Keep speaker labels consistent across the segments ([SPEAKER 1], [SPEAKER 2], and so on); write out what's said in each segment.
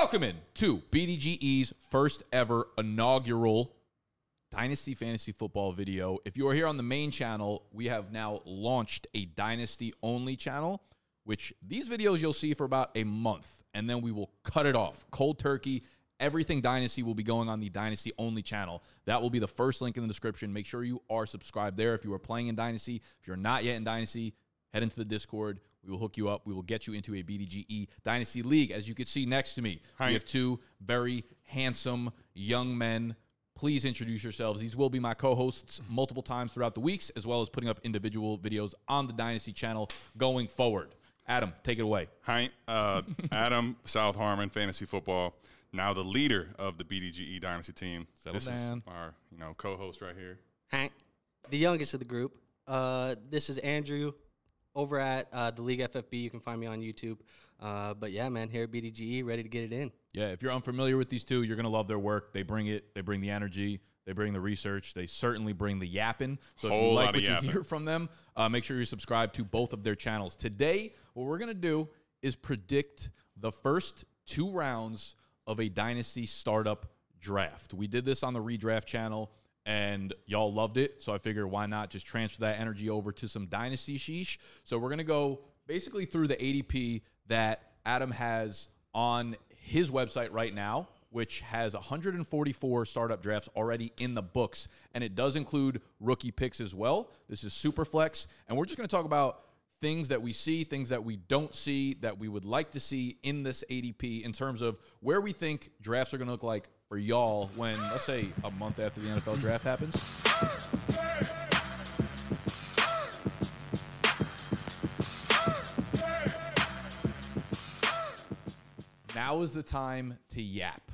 [SPEAKER 1] Welcome in to BDGE's first ever inaugural Dynasty Fantasy Football video. If you are here on the main channel, we have now launched a Dynasty only channel, which these videos you'll see for about a month, and then we will cut it off. Cold turkey. Everything Dynasty will be going on the Dynasty only channel. That will be the first link in the description. Make sure you are subscribed there if you are playing in Dynasty. If you're not yet in Dynasty, head into the Discord. We will hook you up. We will get you into a BDGE Dynasty League. As you can see next to me,
[SPEAKER 2] Hi.
[SPEAKER 1] we have two very handsome young men. Please introduce yourselves. These will be my co hosts multiple times throughout the weeks, as well as putting up individual videos on the Dynasty channel going forward. Adam, take it away.
[SPEAKER 2] Hi, uh, Adam South Harmon, fantasy football. Now the leader of the BDGE Dynasty team.
[SPEAKER 1] Settle
[SPEAKER 2] this
[SPEAKER 1] down.
[SPEAKER 2] is our, you know, co-host right here.
[SPEAKER 3] Hank, the youngest of the group. Uh, this is Andrew over at uh, the League FFB. You can find me on YouTube. Uh, but yeah, man, here at BDGE, ready to get it in.
[SPEAKER 1] Yeah, if you're unfamiliar with these two, you're gonna love their work. They bring it. They bring the energy. They bring the research. They certainly bring the yapping. So if you like
[SPEAKER 2] lot of
[SPEAKER 1] what you hear from them, uh, make sure you subscribe to both of their channels. Today, what we're gonna do is predict the first two rounds of a dynasty startup draft. We did this on the redraft channel. And y'all loved it, so I figure why not just transfer that energy over to some dynasty sheesh. So we're gonna go basically through the ADP that Adam has on his website right now, which has 144 startup drafts already in the books. And it does include rookie picks as well. This is Superflex. And we're just to talk about things that we see, things that we don't see, that we would like to see in this ADP in terms of where we think drafts are going to look like for y'all when, let's say, a month after the NFL draft happens. Now is the time to yap.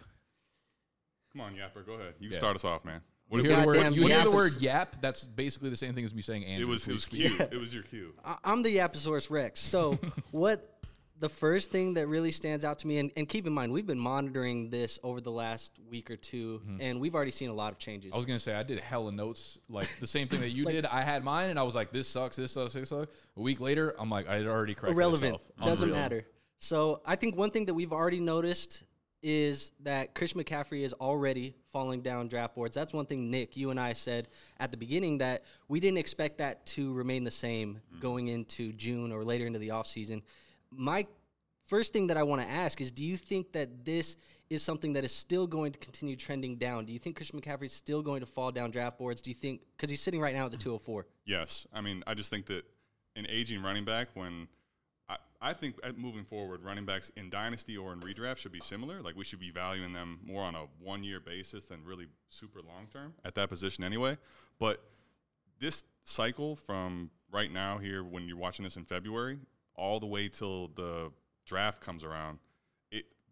[SPEAKER 2] Come on, Yapper, go ahead. You
[SPEAKER 1] Yeah.
[SPEAKER 2] start us off, man.
[SPEAKER 1] You hear, the
[SPEAKER 3] Goddamn
[SPEAKER 1] word, you hear the word yap? That's basically the same thing as me saying Andrew.
[SPEAKER 2] it was it was
[SPEAKER 1] please.
[SPEAKER 2] cute. It was your cue.
[SPEAKER 3] I- I'm the Yaposaurus Rex. So, what the first thing that really stands out to me, and, and keep in mind, we've been monitoring this over the last week or 2 mm-hmm. and we've already seen a lot of changes.
[SPEAKER 1] I was gonna say I did hella notes, like the same thing that you did. I had mine, and I was like, "This sucks, this sucks, this sucks." A week later, I'm like, I had already corrected
[SPEAKER 3] irrelevant.
[SPEAKER 1] myself.
[SPEAKER 3] Doesn't matter. So I think one thing that we've already noticed is that Chris McCaffrey is already falling down draft boards. That's one thing, Nick, you and I said at the beginning that we didn't expect that to remain the same mm. going into June or later into the offseason. My first thing that I want to ask is do you think that this is something that is still going to continue trending down? Do you think Chris McCaffrey is still going to fall down draft boards? Do you think, because he's sitting right now at the 204?
[SPEAKER 2] Yes, I mean, I just think that an aging running back, when I, think at moving forward, running backs in dynasty or in redraft should be similar. Like we should be valuing them more on a one-year basis than really super long term at that position anyway. But this cycle from right now here, when you're watching this in February, all the way till the draft comes around,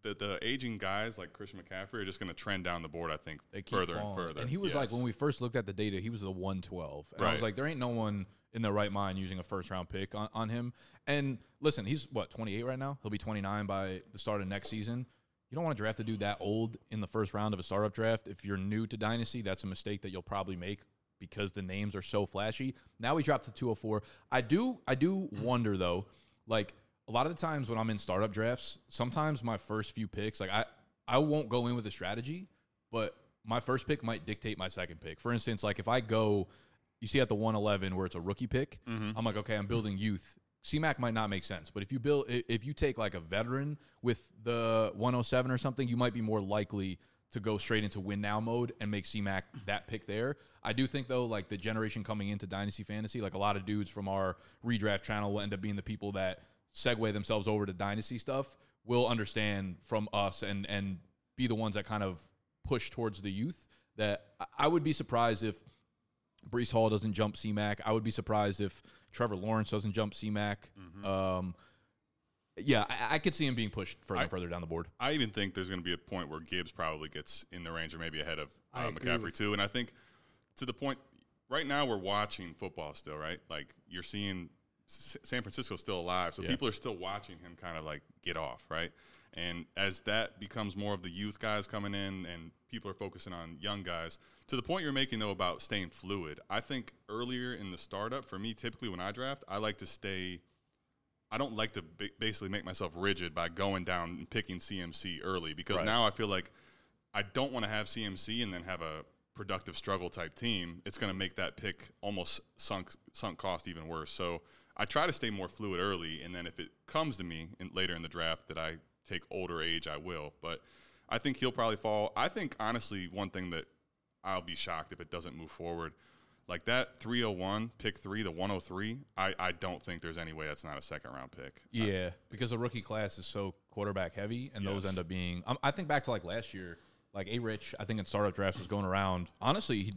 [SPEAKER 2] the, the aging guys like Christian McCaffrey are just going to trend down the board. I think
[SPEAKER 1] They keep
[SPEAKER 2] further and further.
[SPEAKER 1] And he was like, when we first looked at the data, he was the 112. And I was like, there ain't no one in their right mind using a first round pick on, on him. And listen, he's what 28 right now. He'll be 29 by the start of next season. You don't want to draft a dude that old in the first round of a startup draft. If you're new to dynasty, that's a mistake that you'll probably make because the names are so flashy. Now we dropped to 204. I do I do wonder though, like a lot of the times when I'm in startup drafts, sometimes my first few picks, like I I won't go in with a strategy, but my first pick might dictate my second pick. For instance, like if I go, you see at the 111 where it's a rookie pick, mm-hmm. I'm like, okay, I'm building youth. CMAC might not make sense, but if you build, if you take like a veteran with the 107 or something, you might be more likely to go straight into win now mode and make CMAC that pick there. I do think though, like the generation coming into Dynasty Fantasy, like a lot of dudes from our redraft channel will end up being the people that segue themselves over to Dynasty stuff. Will understand from us and and be the ones that kind of push towards the youth. That I- I would be surprised if Breece Hall doesn't jump CMAC. I would be surprised if Trevor Lawrence doesn't jump CMAC. Um, yeah, I, I could see him being pushed further and further down the board.
[SPEAKER 2] I even think there's going to be a point where Gibbs probably gets in the range or maybe ahead of
[SPEAKER 3] I
[SPEAKER 2] uh, McCaffrey too. And I think to the point, right now we're watching football still, right? Like you're seeing S- San Francisco's still alive, so
[SPEAKER 1] Yeah.
[SPEAKER 2] people are still watching him kind of like get off, right? And as that becomes more of the youth guys coming in and people are focusing on young guys, to the point you're making though about staying fluid, I think earlier in the startup, for me, typically when I draft, I like to stay I don't like to ba- basically make myself rigid by going down and picking CMC early because
[SPEAKER 1] Right.
[SPEAKER 2] now I feel like I don't want to have CMC and then have a productive struggle type team. It's going to make that pick almost sunk sunk cost even worse. So I try to stay more fluid early, and then if it comes to me in, later in the draft that I take older age, I will. But I think he'll probably fall. I think honestly, one thing that I'll be shocked if it doesn't move forward. Like that 301, pick three, the 103, I, I don't think there's any way that's not a second round pick.
[SPEAKER 1] Yeah, because the rookie class is so quarterback heavy, and those end up being. Um, I think back to like last year, like A Rich, I think in startup drafts was going around. Honestly, he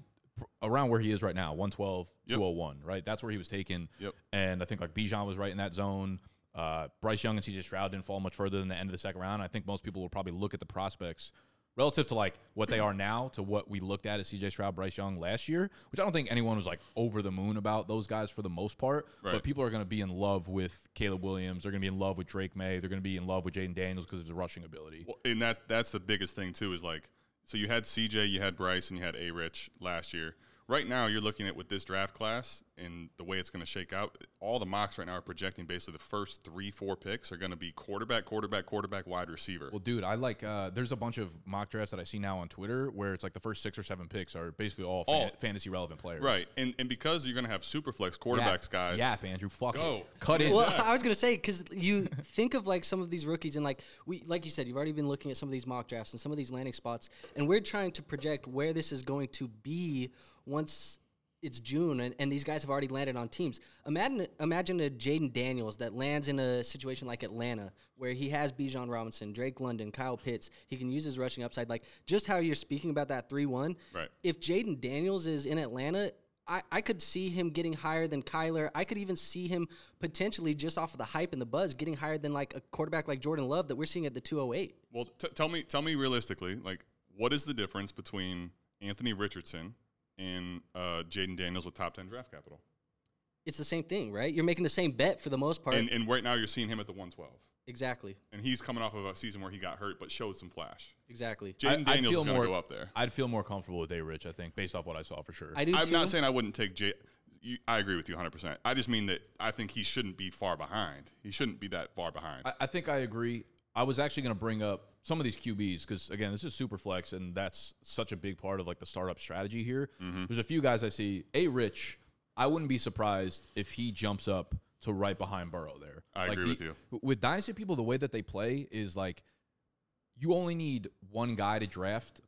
[SPEAKER 1] around where he is right now, 112,
[SPEAKER 2] Yep.
[SPEAKER 1] 201, right? That's where he was taken.
[SPEAKER 2] Yep.
[SPEAKER 1] And I think like Bijan was right in that zone. Uh, Bryce Young and CJ Stroud didn't fall much further than the end of the second round. I think most people will probably look at the prospects relative to like what they are now to what we looked at as CJ Stroud, Bryce Young last year, which I don't think anyone was like over the moon about those guys for the most part. But people are going to be in love with Caleb Williams. They're going to be in love with Drake Maye. They're going to be in love with Jayden Daniels because of his rushing ability.
[SPEAKER 2] Well, and that that's the biggest thing too is like so you had CJ, you had Bryce, and you had A Rich last year. Right now, you're looking at with this draft class and the way it's going to shake out. All the mocks right now are projecting basically the first three, four picks are going to be quarterback, quarterback, quarterback, wide receiver.
[SPEAKER 1] Well, dude, I like. Uh, there's a bunch of mock drafts that I see now on Twitter where it's like the first six or seven picks are basically all,
[SPEAKER 2] All-
[SPEAKER 1] fan- fantasy relevant players.
[SPEAKER 2] right, and and because you're going to have super flex quarterbacks,
[SPEAKER 1] Yap,
[SPEAKER 2] guys.
[SPEAKER 1] Yap, Andrew. Fuck
[SPEAKER 2] Go.
[SPEAKER 1] it. Cut in.
[SPEAKER 3] Well, I was gonna say because you think of like some of these rookies and like we, like you said, you've already been looking at some of these mock drafts and some of these landing spots, and we're trying to project where this is going to be once it's June and, and these guys have already landed on teams. Imagine imagine a Jayden Daniels that lands in a situation like Atlanta where he has Bijan Robinson, Drake London, Kyle Pitts. He can use his rushing upside. Like just how you're speaking about that three one.
[SPEAKER 2] Right.
[SPEAKER 3] If Jayden Daniels is in Atlanta. I, I could see him getting higher than Kyler. I could even see him potentially just off of the hype and the buzz getting higher than like a quarterback like Jordan Love that we're seeing at the 208.
[SPEAKER 2] Well, t- tell me, tell me realistically, like, what is the difference between Anthony Richardson and uh, Jayden Daniels with top ten draft capital?
[SPEAKER 3] It's the same thing, right? You're making the same bet for the most part.
[SPEAKER 2] And, and right now, you're seeing him at the 112,
[SPEAKER 3] exactly.
[SPEAKER 2] and he's coming off of a season where he got hurt but showed some flash.
[SPEAKER 3] Exactly.
[SPEAKER 1] I- Jayden
[SPEAKER 2] Daniels
[SPEAKER 1] feel
[SPEAKER 2] is going to go up there.
[SPEAKER 1] I'd feel more comfortable with A Rich, I think, based off what I saw for sure.
[SPEAKER 3] I do
[SPEAKER 2] I'm
[SPEAKER 3] too.
[SPEAKER 2] not saying I wouldn't take J. You, I agree with you 100. percent I just mean that I think he shouldn't be far behind. He shouldn't be that far behind.
[SPEAKER 1] I, I think I agree. I was actually going to bring up some of these QBs because again, this is super flex, and that's such a big part of like the startup strategy here.
[SPEAKER 2] Mm-hmm.
[SPEAKER 1] There's a few guys I see. A Rich, I wouldn't be surprised if he jumps up to right behind Burrow there.
[SPEAKER 2] I
[SPEAKER 1] Like,
[SPEAKER 2] agree with you.
[SPEAKER 1] With dynasty people, the way that they play is like you only need one guy to draft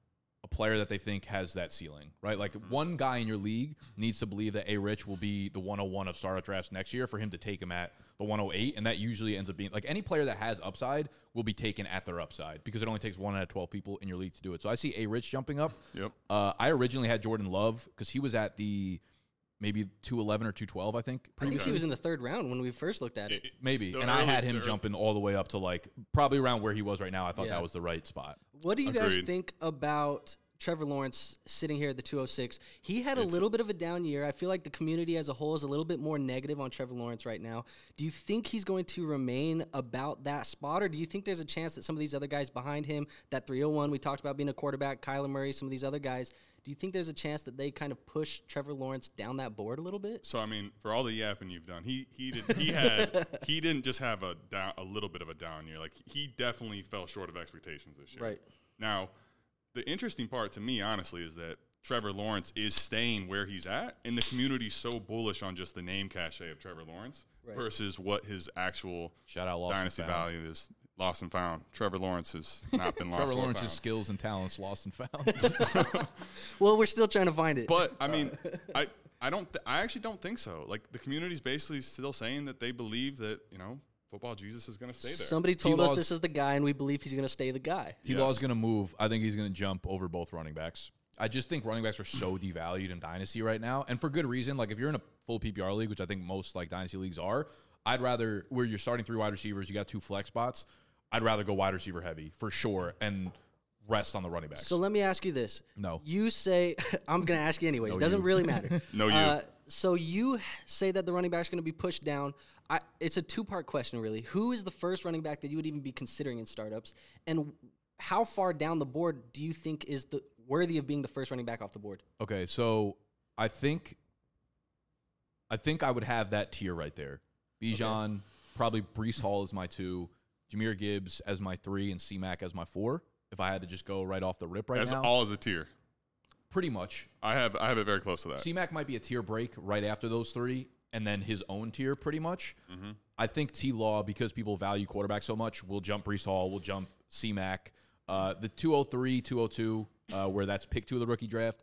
[SPEAKER 1] a player that they think has that ceiling, right? Like
[SPEAKER 2] Mm-hmm.
[SPEAKER 1] one guy in your league needs to believe that A Rich will be the 101 of startup drafts next year for him to take him at the 108. And that usually ends up being like any player that has upside will be taken at their upside because it only takes one out of 12 people in your league to do it. So I see A Rich jumping up.
[SPEAKER 2] Yep.
[SPEAKER 1] Uh, I originally had Jordan Love because he was at the maybe 211 or 212, I think.
[SPEAKER 3] I think
[SPEAKER 1] previously.
[SPEAKER 3] he was in the third round when we first looked at it.
[SPEAKER 2] It- it-
[SPEAKER 1] Maybe.
[SPEAKER 2] the
[SPEAKER 1] and I had him
[SPEAKER 2] the ear-
[SPEAKER 1] jumping all the way up to like probably around where he was right now. I thought
[SPEAKER 3] Yeah.
[SPEAKER 1] that was the right spot.
[SPEAKER 3] What do you guys think about Trevor Lawrence sitting here at the 206? He had a
[SPEAKER 2] It's-
[SPEAKER 3] little bit of a down year. I feel like the community as a whole is a little bit more negative on Trevor Lawrence right now. Do you think he's going to remain about that spot, or do you think there's a chance that some of these other guys behind him, that 301 we talked about being a quarterback, Kyler Murray, some of these other guys, do you think there's a chance that they kind of push Trevor Lawrence down that board a little bit?
[SPEAKER 2] So I mean, for all the yapping you've done, he he did he had he didn't just have a down a little bit of a down year. Like he definitely fell short of expectations this year.
[SPEAKER 3] Right.
[SPEAKER 2] Now, the interesting part to me, honestly, is that Trevor Lawrence is staying where he's at, and the community's so bullish on just the name cachet of Trevor Lawrence
[SPEAKER 3] Right.
[SPEAKER 2] versus what his actual
[SPEAKER 1] Shout out Lost
[SPEAKER 2] dynasty
[SPEAKER 1] Found.
[SPEAKER 2] value is. Lost and found. Trevor Lawrence has not been lost
[SPEAKER 1] Trevor
[SPEAKER 2] or
[SPEAKER 1] Lawrence's
[SPEAKER 2] found.
[SPEAKER 1] skills and talents lost and found.
[SPEAKER 3] Well, we're still trying to find it.
[SPEAKER 2] But I mean, I I don't th- I actually don't think so. Like the community's basically still saying that they believe that you know football Jesus is going to stay there.
[SPEAKER 3] Somebody told us
[SPEAKER 1] T-Law's-
[SPEAKER 3] this is the guy, and we believe he's going to stay the guy.
[SPEAKER 1] T Law's
[SPEAKER 2] Yes.
[SPEAKER 1] going to move. I think he's going to jump over both running backs. I just think running backs are so devalued in dynasty right now, and for good reason. Like if you're in a full PPR league, which I think most like dynasty leagues are, I'd rather where you're starting three wide receivers, you got two flex spots. I'd rather go wide receiver heavy for sure and rest on the running backs.
[SPEAKER 3] So let me ask you this.
[SPEAKER 1] No.
[SPEAKER 3] You say I'm going to ask you anyways.
[SPEAKER 1] No,
[SPEAKER 3] Doesn't
[SPEAKER 1] you.
[SPEAKER 3] really matter.
[SPEAKER 2] No, you.
[SPEAKER 3] Uh, so you say that the running back's going to be pushed down. I, it's a two part question, really. Who is the first running back that you would even be considering in startups, and how far down the board do you think is the worthy of being the first running back off the board?
[SPEAKER 1] Okay, so I think I think I would have that tier right there. Bijan, probably Breece Hall is my two, Jahmyr Gibbs as my three, and C-Mac as my four. If I had to just go right off the rip right
[SPEAKER 2] As
[SPEAKER 1] now,
[SPEAKER 2] all as a tier.
[SPEAKER 1] pretty much.
[SPEAKER 2] I have I have it very close to that.
[SPEAKER 1] C-Mac might be a tier break right after those three, and then his own tier pretty much.
[SPEAKER 2] Mm-hmm.
[SPEAKER 1] I think T Law, because people value quarterback so much, will jump Breece Hall, will jump C-Mac. Uh, the 203, 202, uh, where that's pick two of the rookie draft,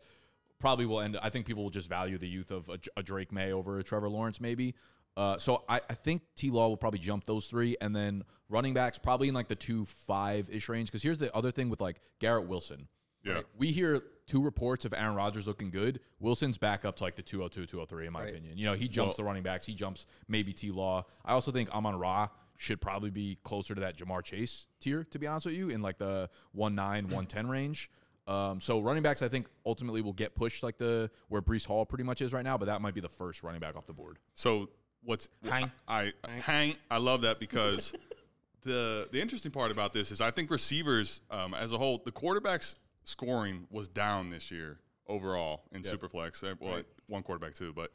[SPEAKER 1] probably will end. I think people will just value the youth of a, a Drake Maye over a Trevor Lawrence, maybe. Uh, so I, I think T Law will probably jump those three, and then running backs probably in like the two five ish range. Because here's the other thing with like Garrett Wilson.
[SPEAKER 2] Yeah.
[SPEAKER 1] We hear two reports of Aaron Rodgers looking good. Wilson's back up to like the 202, 203, in my
[SPEAKER 3] Right.
[SPEAKER 1] opinion. You know, he jumps
[SPEAKER 2] Well-
[SPEAKER 1] the running backs. He jumps maybe T Law. I also think Amon Ra should probably be closer to that Ja'Marr Chase tier, to be honest with you, in like the 1 9, 110 range. Um, so running backs, I think ultimately will get pushed like the where Breece Hall pretty much is right now, but that might be the first running back off the board.
[SPEAKER 2] So what's
[SPEAKER 1] Hang.
[SPEAKER 2] I, I hang I love that because the the interesting part about this is I think receivers um, as a whole the quarterbacks scoring was down this year overall in Superflex. Uh, Well, one quarterback too, but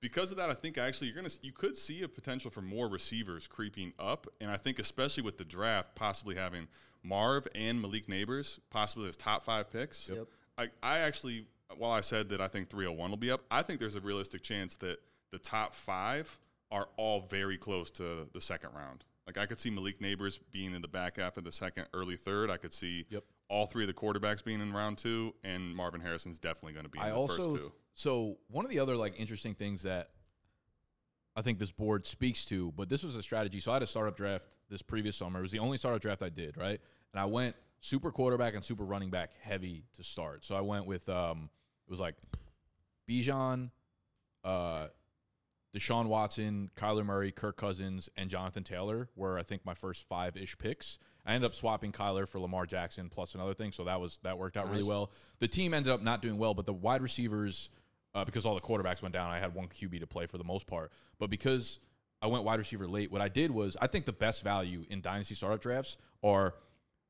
[SPEAKER 2] because of that, I think actually you're gonna you could see a potential for more receivers creeping up, and I think especially with the draft possibly having Marv and Malik Nabers possibly as top five picks.
[SPEAKER 3] Yep.
[SPEAKER 2] I, I actually, while I said that I think 301 will be up, I think there's a realistic chance that the top five are all very close to the second round. Like I could see Malik Nabers being in the back half of the second, early third. I could see
[SPEAKER 1] Yep.
[SPEAKER 2] all three of the quarterbacks being in round two, and Marvin Harrison's definitely going to be in
[SPEAKER 1] I
[SPEAKER 2] the
[SPEAKER 1] also
[SPEAKER 2] first two.
[SPEAKER 1] so one of the other like interesting things that I think this board speaks to, but this was a strategy. So I had a startup draft this previous summer. It was the only startup draft I did, right? And I went super quarterback and super running back heavy to start. So I went with um it was like Bijan, uh Deshaun Watson, Kyler Murray, Kirk Cousins, and Jonathan Taylor were I think my first five ish picks. I ended up swapping Kyler for Lamar Jackson plus another thing, so that was that worked out really well. The team ended up not doing well, but the wide receivers, uh, because all the quarterbacks went down, I had one QB to play for the most part. But because I went wide receiver late, what I did was I think the best value in dynasty startup drafts are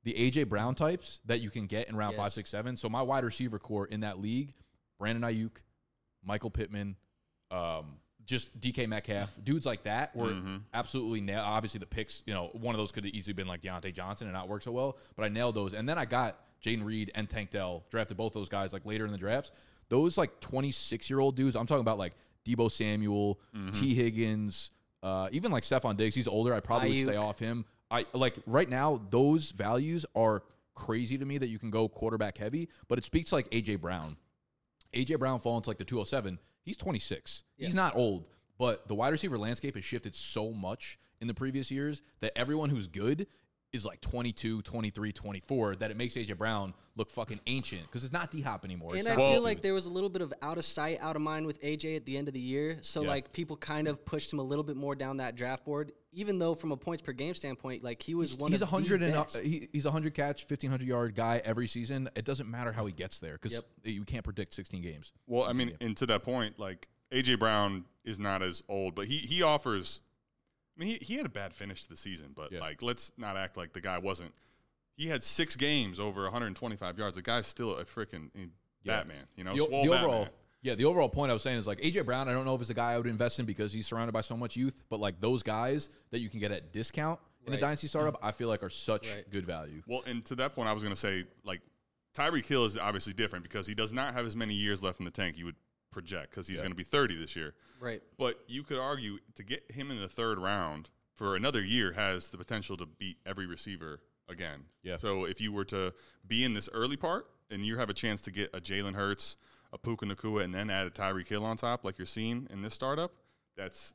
[SPEAKER 1] the AJ Brown types that you can get in round five,
[SPEAKER 3] Yes.
[SPEAKER 1] six, seven. So my wide receiver core in that league: Brandon Aiyuk, Michael Pittman, um, just DK Metcalf, dudes like that were absolutely nailed. Obviously, the picks, you know, one of those could have easily been like Diontae Johnson and not work so well, but I nailed those. And then I got Jayden Reed and Tank Dell, drafted both those guys like later in the drafts. Those like 26 year old dudes, I'm talking about like Deebo Samuel, Tee Higgins, uh, even like Stefon Diggs. He's older. I probably would stay off him. I like right now, those values are crazy to me that you can go quarterback heavy, but it speaks to like AJ Brown. AJ Brown falling to like the 207. He's 26. He's not old, but the wide receiver landscape has shifted so much in the previous years that everyone who's good is like 22, 23, 24 that it makes AJ Brown look fucking ancient because it's not D Hop anymore. It's
[SPEAKER 3] And I feel like there was a little bit of out of sight, out of mind with AJ at the end of the year. So
[SPEAKER 1] Yeah.
[SPEAKER 3] like people kind of pushed him a little bit more down that draft board, even though from a points per game standpoint, like he was one
[SPEAKER 1] he's
[SPEAKER 3] of
[SPEAKER 1] a hundred
[SPEAKER 3] the
[SPEAKER 1] and uh,
[SPEAKER 3] best.
[SPEAKER 1] he, he's a hundred catch, fifteen hundred yard guy every season. It doesn't matter how he gets there because
[SPEAKER 3] Yep.
[SPEAKER 1] you can't predict sixteen games.
[SPEAKER 2] Well, I mean, and to that point, like AJ Brown is not as old, but he he offers. I mean, he, he had a bad finish to the season, but
[SPEAKER 1] Yeah.
[SPEAKER 2] like let's not act like the guy wasn't. He had six games over 125 yards. The guy's still a freaking
[SPEAKER 1] Yeah.
[SPEAKER 2] Batman. You know,
[SPEAKER 1] the,
[SPEAKER 2] swole
[SPEAKER 1] the
[SPEAKER 2] Batman.
[SPEAKER 1] Overall, yeah, the overall point I was saying is like AJ Brown. I don't know if it's a guy I would invest in because he's surrounded by so much youth, but like those guys that you can get at discount in a
[SPEAKER 3] Right.
[SPEAKER 1] dynasty startup, mm-hmm. I feel like are such
[SPEAKER 3] Right.
[SPEAKER 1] good value.
[SPEAKER 2] Well, and to that point, I was going to say like Tyreek Hill is obviously different because he does not have as many years left in the tank. You would project because he's
[SPEAKER 1] Yeah.
[SPEAKER 2] going to be 30 this year.
[SPEAKER 3] right.
[SPEAKER 2] But you could argue to get him in the third round for another year has the potential to beat every receiver again.
[SPEAKER 1] Yeah.
[SPEAKER 2] So if you were to be in this early part and you have a chance to get a Jalen Hurts, a Puka Nacua, and then add a Tyreek Hill on top, like you're seeing in this startup, that's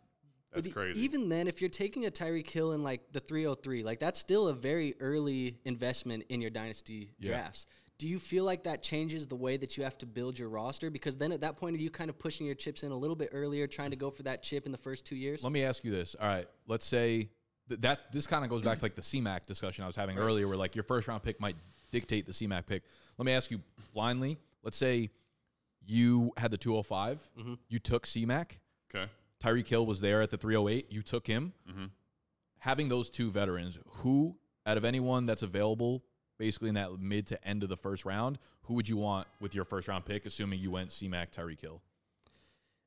[SPEAKER 2] that's
[SPEAKER 3] But
[SPEAKER 2] crazy.
[SPEAKER 3] Even then, if you're taking a Tyreek Hill in like the 303, like that's still a very early investment in your dynasty
[SPEAKER 1] Yeah.
[SPEAKER 3] drafts. Do you feel like that changes the way that you have to build your roster? Because then at that point, are you kind of pushing your chips in a little bit earlier, trying to go for that chip in the first two years?
[SPEAKER 1] Let me ask you this. All right, let's say th- that this kind of goes back to like the CMAC discussion I was having earlier, where like your first round pick might dictate the CMAC pick. Let me ask you blindly. Let's say you had the 205, you took CMAC.
[SPEAKER 2] okay.
[SPEAKER 1] Tyreek Hill was there at the 308. You took him.
[SPEAKER 2] Mm-hmm.
[SPEAKER 1] Having those two veterans, who out of anyone that's available, basically in that mid to end of the first round, who would you want with your first round pick, assuming you went CMAC Tyreek Hill?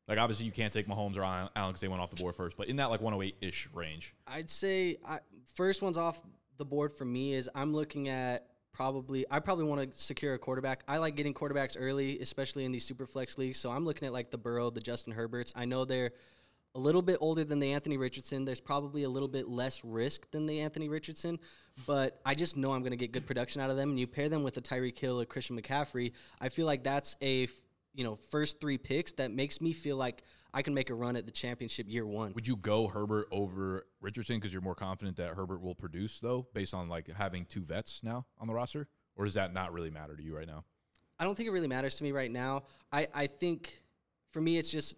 [SPEAKER 1] Like obviously you can't take Mahomes or Allen because they went off the board first, but in that like 108 ish range.
[SPEAKER 3] I'd say I, first one's off the board for me is I'm looking at probably I probably want to secure a quarterback. I like getting quarterbacks early, especially in these super flex leagues. So I'm looking at like the Burrow, the Justin Herberts. I know they're a little bit older than the Anthony Richardson. There's probably a little bit less risk than the Anthony Richardson, but I just know I'm going to get good production out of them. And you pair them with a Tyreek Hill, a Christian McCaffrey. I feel like that's a you know first three picks that makes me feel like I can make a run at the championship year one.
[SPEAKER 1] Would you go Herbert over Richardson because you're more confident that Herbert will produce though, based on like having two vets now on the roster, or does that not really matter to you right now?
[SPEAKER 3] I don't think it really matters to me right now. I, I think for me, it's just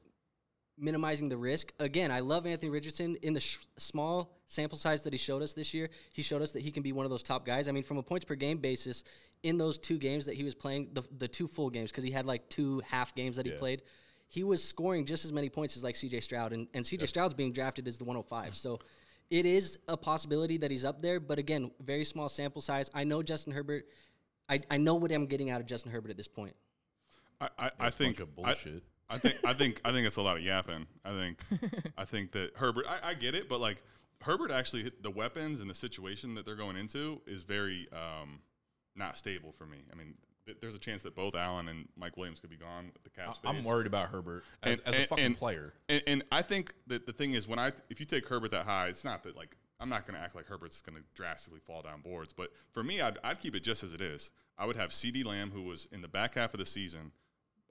[SPEAKER 3] minimizing the risk. Again, I love Anthony Richardson in the sh- small sample size that he showed us this year. He showed us that he can be one of those top guys. I mean, from a points per game basis, in those two games that he was playing, the, the two full games, because he had like two half games that he
[SPEAKER 1] Yeah.
[SPEAKER 3] played, he was scoring just as many points as like CJ Stroud. And, and CJ Stroud's being drafted as the 105. So it is a possibility that he's up there. But again, very small sample size. I know Justin Herbert. I, I know what I'm getting out of Justin Herbert at this point.
[SPEAKER 2] I, I, I think
[SPEAKER 1] bunch of
[SPEAKER 2] I-
[SPEAKER 1] bullshit.
[SPEAKER 2] I, think I think I think it's a lot of yapping. I think I think that Herbert. I, I get it, but like Herbert actually hit the weapons and the situation that they're going into is very um, not stable for me. I mean, th- there's a chance that both Allen and Mike Williams could be gone with the cap space.
[SPEAKER 1] I'm worried about Herbert as,
[SPEAKER 2] And-
[SPEAKER 1] as a fucking
[SPEAKER 2] and-
[SPEAKER 1] player.
[SPEAKER 2] And, and I think that the thing is, when I if you take Herbert that high, it's not that like I'm not going to act like Herbert's going to drastically fall down boards. But for me, I'd, I'd keep it just as it is. I would have CeeDee Lamb, who was in the back half of the season,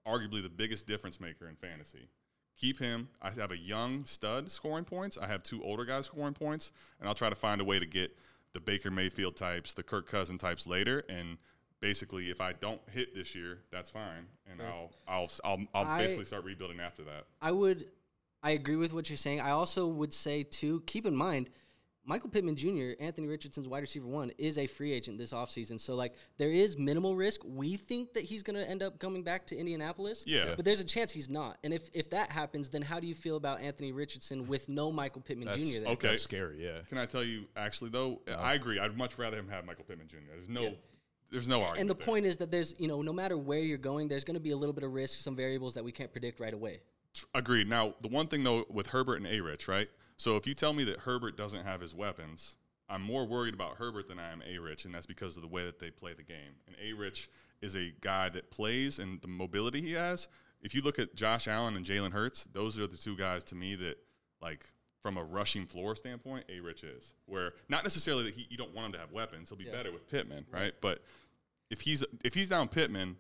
[SPEAKER 2] arguably the biggest difference maker in fantasy. Keep him. I have a young stud scoring points. I have two older guys scoring points, and I'll try to find a way to get the Baker Mayfield types, the Kirk Cousin types later, and. Basically, if I don't hit this year, that's fine, and I'll I'll I'll, I'll
[SPEAKER 3] I-
[SPEAKER 2] basically start rebuilding after that.
[SPEAKER 3] I would, I agree with what you're saying. I also would say too, keep in mind, Michael Pittman Jr., Anthony Richardson's wide receiver one, is a free agent this offseason. So like there is minimal risk. We think that he's going to end up coming back to Indianapolis.
[SPEAKER 2] Yeah.
[SPEAKER 3] But there's a chance he's not. And if if that happens, then how do you feel about Anthony Richardson with no Michael Pittman
[SPEAKER 1] That's,
[SPEAKER 3] Jr. there?
[SPEAKER 2] okay.
[SPEAKER 1] that's scary. Yeah.
[SPEAKER 2] Can I tell you, actually, though, I agree. I'd much rather him have Michael Pittman Jr. There's no, there's no argument.
[SPEAKER 3] And the
[SPEAKER 2] there.
[SPEAKER 3] point is that there's, you know, no matter where you're going, there's going to be a little bit of risk, some variables that we can't predict right away.
[SPEAKER 2] agreed. Now, the one thing though with Herbert and A. Rich, right? So if you tell me that Herbert doesn't have his weapons, I'm more worried about Herbert than I am A. Rich, and that's because of the way that they play the game. And A. Rich is a guy that plays and the mobility he has. If you look at Josh Allen and Jalen Hurts, those are the two guys to me that like. From a rushing floor standpoint, A. Rich is where not necessarily that he you don't want him to have weapons. He'll be better with Pittman, right? But if he's if he's down Pittman,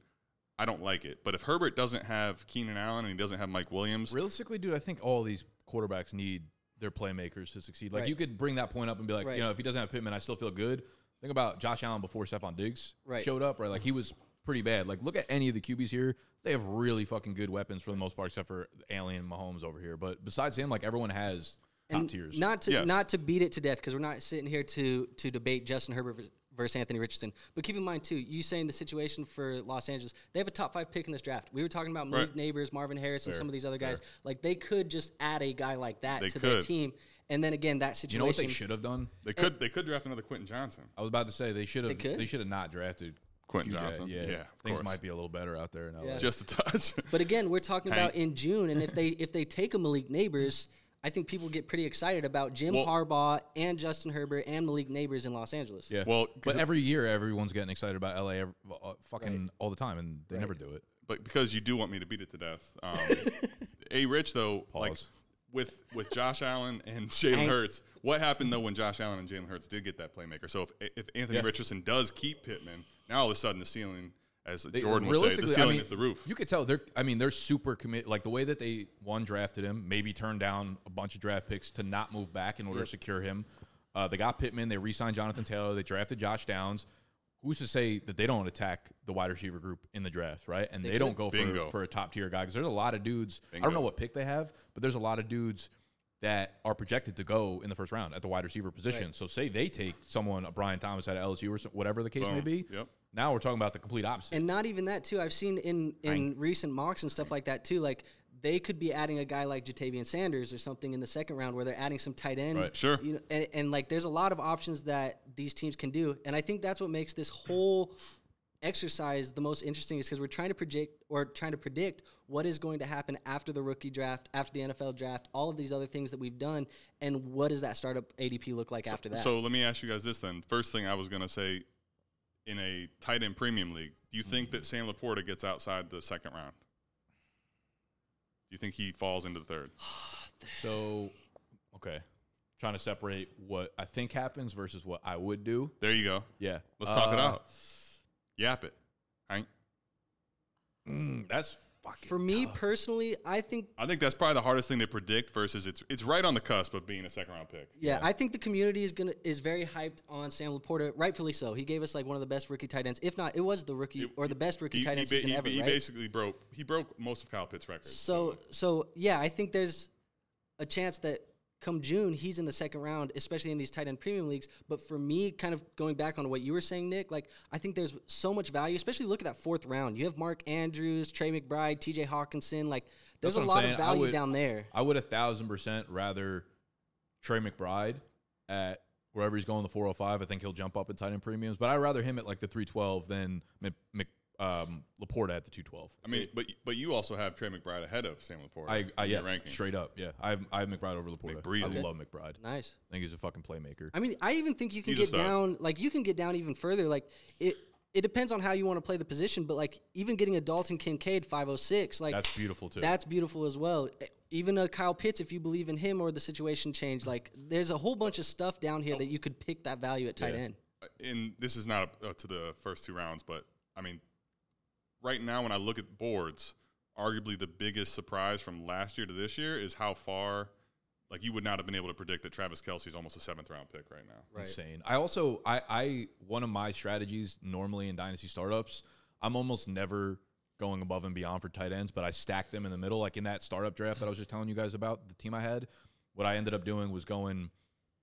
[SPEAKER 2] I don't like it. But if Herbert doesn't have Keenan Allen and he doesn't have Mike Williams,
[SPEAKER 1] Realistically, dude, I think all these quarterbacks need their playmakers to succeed. Like
[SPEAKER 3] Right.
[SPEAKER 1] you could bring that point up and be like,
[SPEAKER 3] Right.
[SPEAKER 1] you know, if he doesn't have Pittman, I still feel good. Think about Josh Allen before Stefon Diggs
[SPEAKER 3] Right.
[SPEAKER 1] showed up, right? Like he was pretty bad. Like look at any of the QBs here; they have really fucking good weapons for the most part, except for Alien Mahomes over here. But besides him, like everyone has top
[SPEAKER 3] And
[SPEAKER 1] tiers.
[SPEAKER 3] Not to
[SPEAKER 2] Yes.
[SPEAKER 3] not to beat it to death because we're not sitting here to to debate Justin Herbert versus Anthony Richardson. But keep in mind too, you saying the situation for Los Angeles, they have a top five pick in this draft. We were talking about Malik
[SPEAKER 2] Right.
[SPEAKER 3] Nabers, Marvin Harris, and
[SPEAKER 1] Fair.
[SPEAKER 3] some of these other guys. Like they could just add a guy like that
[SPEAKER 2] They
[SPEAKER 3] to their team, and then again that situation.
[SPEAKER 1] you know what they should have done?
[SPEAKER 2] they could they could draft another Quentin Johnston.
[SPEAKER 1] I was about to say they should have.
[SPEAKER 3] could?
[SPEAKER 1] They, should have not drafted
[SPEAKER 2] Quentin
[SPEAKER 1] QJ.
[SPEAKER 2] Johnston.
[SPEAKER 1] Yeah,
[SPEAKER 2] Yeah, of
[SPEAKER 1] things
[SPEAKER 2] course.
[SPEAKER 1] might be a little better out there. In LA.
[SPEAKER 3] Yeah.
[SPEAKER 2] Just a touch.
[SPEAKER 3] But again, we're talking about in June, and if they if they take a Malik Nabers. I think people get pretty excited about Jim
[SPEAKER 2] Well-
[SPEAKER 3] Harbaugh and Justin Herbert and Malik Nabers in Los Angeles.
[SPEAKER 1] Yeah.
[SPEAKER 2] Well,
[SPEAKER 1] but every year everyone's getting excited about LA, ev- uh, fucking all the time, and they never do it.
[SPEAKER 2] but because you do want me to beat it to death. Um, a Rich though, like with with Josh Allen and Jalen
[SPEAKER 3] Hank.
[SPEAKER 2] Hurts, what happened though when Josh Allen and Jalen Hurts did get that playmaker? So if if Anthony
[SPEAKER 1] Yeah.
[SPEAKER 2] Richardson does keep Pittman, now all of a sudden the ceiling, as
[SPEAKER 1] They-
[SPEAKER 2] Jordan would say, the
[SPEAKER 1] realistically, I mean,
[SPEAKER 2] is the roof.
[SPEAKER 1] You could tell they're. I mean, they're super committed. Like the way that they one drafted him, maybe turned down a bunch of draft picks to not move back in order to secure him. Uh, they got Pittman. They re-signed Jonathan Taylor. They drafted Josh Downs. Who's to say that they don't attack the wide receiver group in the draft, right? And they, don't go for, for a top tier guy because there's a lot of dudes. I don't know what pick they have, but there's a lot of dudes that are projected to go in the first round at the wide receiver position. So say they take someone, a Brian Thomas at LSU or whatever the case may be.
[SPEAKER 2] Yep.
[SPEAKER 1] Now we're talking about the complete opposite.
[SPEAKER 3] And not even that too. I've seen in in recent mocks and stuff like that too. Like they could be adding a guy like Ja'Tavion Sanders or something in the second round, where they're adding some tight end.
[SPEAKER 1] Right.
[SPEAKER 2] Sure.
[SPEAKER 3] You know, and, and like there's a lot of options that these teams can do, and I think that's what makes this whole exercise the most interesting is because we're trying to project or trying to predict what is going to happen after the rookie draft, after the NFL draft, all of these other things that we've done, and what does that startup ADP look like after that?
[SPEAKER 2] So let me ask you guys this then. First thing I was going to say in a tight end premium league, do you think that Sam Laporta gets outside the second round? Do you think he falls into the third?
[SPEAKER 1] So, okay, trying to separate what I think happens versus what I would do.
[SPEAKER 2] There you go.
[SPEAKER 1] Yeah,
[SPEAKER 2] Let's talk it
[SPEAKER 1] Uh,
[SPEAKER 2] out. Yap it. Hank.
[SPEAKER 1] mm, that's fucking
[SPEAKER 3] For me
[SPEAKER 1] tough.
[SPEAKER 3] personally, I think
[SPEAKER 2] I think that's probably the hardest thing to predict versus it's it's right on the cusp of being a second round pick.
[SPEAKER 3] Yeah, I think the community is gonna is very hyped on Sam Laporta, rightfully so. He gave us like one of the best rookie tight ends, if not, it was the rookie or the best rookie
[SPEAKER 2] He,
[SPEAKER 3] tight end
[SPEAKER 2] ba-
[SPEAKER 3] season
[SPEAKER 2] he-
[SPEAKER 3] ever,
[SPEAKER 2] he
[SPEAKER 3] right?
[SPEAKER 2] basically broke he broke most of Kyle Pitt's records.
[SPEAKER 3] So, so yeah, I think there's a chance that come June he's in the second round, especially in these tight end premium leagues. But for me, kind of going back on what you were saying, Nick, like I think there's so much value, especially look at that fourth round. You have Mark Andrews, Trey McBride, T.J. Hockenson. Like there's a lot
[SPEAKER 1] saying.
[SPEAKER 3] of value
[SPEAKER 1] would-
[SPEAKER 3] down there.
[SPEAKER 1] I would a thousand percent rather Trey McBride at wherever he's going the 405. I think he'll jump up in tight end premiums, but I'd rather him at like the 312 than Mc, um, Laporta at the 212.
[SPEAKER 2] I mean, but but you also have Trey McBride ahead of Sam Laporta.
[SPEAKER 1] I, I
[SPEAKER 2] in
[SPEAKER 1] yeah,
[SPEAKER 2] your rankings.
[SPEAKER 1] straight up, yeah. I have, I have McBride over Laporta.
[SPEAKER 2] McBreezy.
[SPEAKER 1] I love McBride.
[SPEAKER 3] Nice.
[SPEAKER 1] I think he's a fucking playmaker.
[SPEAKER 3] I mean, I even think you can
[SPEAKER 2] He's a
[SPEAKER 3] get
[SPEAKER 2] stud.
[SPEAKER 3] down. Like you can get down even further. Like it. It depends on how you want to play the position, but like even getting a Dalton Kincaid 506, like
[SPEAKER 1] That's beautiful too.
[SPEAKER 3] That's beautiful as well. Even a Kyle Pitts, if you believe in him or the situation change, like there's a whole bunch of stuff down here that you could pick that value at tight
[SPEAKER 1] Yeah.
[SPEAKER 3] end.
[SPEAKER 2] and this is not uh, to the first two rounds, but I mean, right now when I look at boards, arguably the biggest surprise from last year to this year is how far. Like you would not have been able to predict that Travis Kelce is almost a seventh round pick right now.
[SPEAKER 1] insane. I also I I one of my strategies normally in dynasty startups, I'm almost never going above and beyond for tight ends, but I stack them in the middle. Like in that startup draft that I was just telling you guys about, the team I had, what I ended up doing was going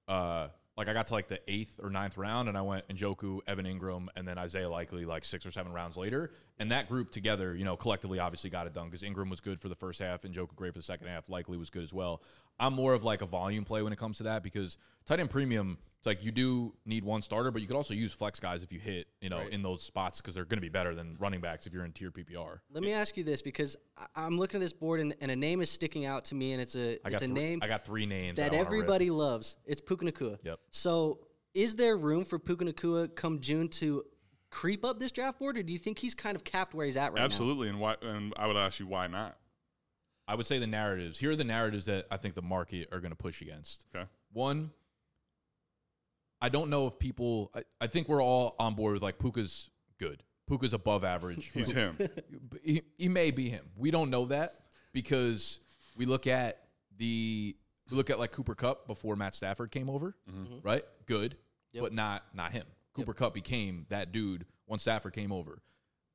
[SPEAKER 1] uh like I got to like the eighth or ninth round and I went Njoku, Evan Engram, and then Isaiah Likely like six or seven rounds later. And that group together, you know, collectively obviously got it done because Engram was good for the first half and Njoku great for the second half. Likely was good as well. I'm more of like a volume play when it comes to that because tight end premium, it's like you do need one starter, but you could also use flex guys if you hit, you know, in those spots because they're going to be better than running backs if you're in tier PPR.
[SPEAKER 3] Let me ask you this because I- I'm looking at this board and, and a name is sticking out to me, and it's a
[SPEAKER 1] I
[SPEAKER 3] it's
[SPEAKER 1] got
[SPEAKER 3] a
[SPEAKER 1] three,
[SPEAKER 3] name
[SPEAKER 1] I got three names
[SPEAKER 3] that
[SPEAKER 1] I wanna rip.
[SPEAKER 3] everybody loves. It's Puka Nacua.
[SPEAKER 1] Yep.
[SPEAKER 3] So is there room for Puka Nacua come June to creep up this draft board, or do you think he's kind of capped where he's at right now?
[SPEAKER 2] Absolutely, and why? And I would ask you why not?
[SPEAKER 1] I would say the narratives. Here are the narratives that I think the market are going to push against.
[SPEAKER 2] Okay.
[SPEAKER 1] One, I don't know if people. I, I think we're all on board with like Puka's good. Puka's above average.
[SPEAKER 2] He's him.
[SPEAKER 1] he, he may be him. We don't know that because we look at the we look at like Cooper Kupp before Matt Stafford came over, mm-hmm. right? Good, but not not him. Cooper Kupp became that dude once Stafford came over.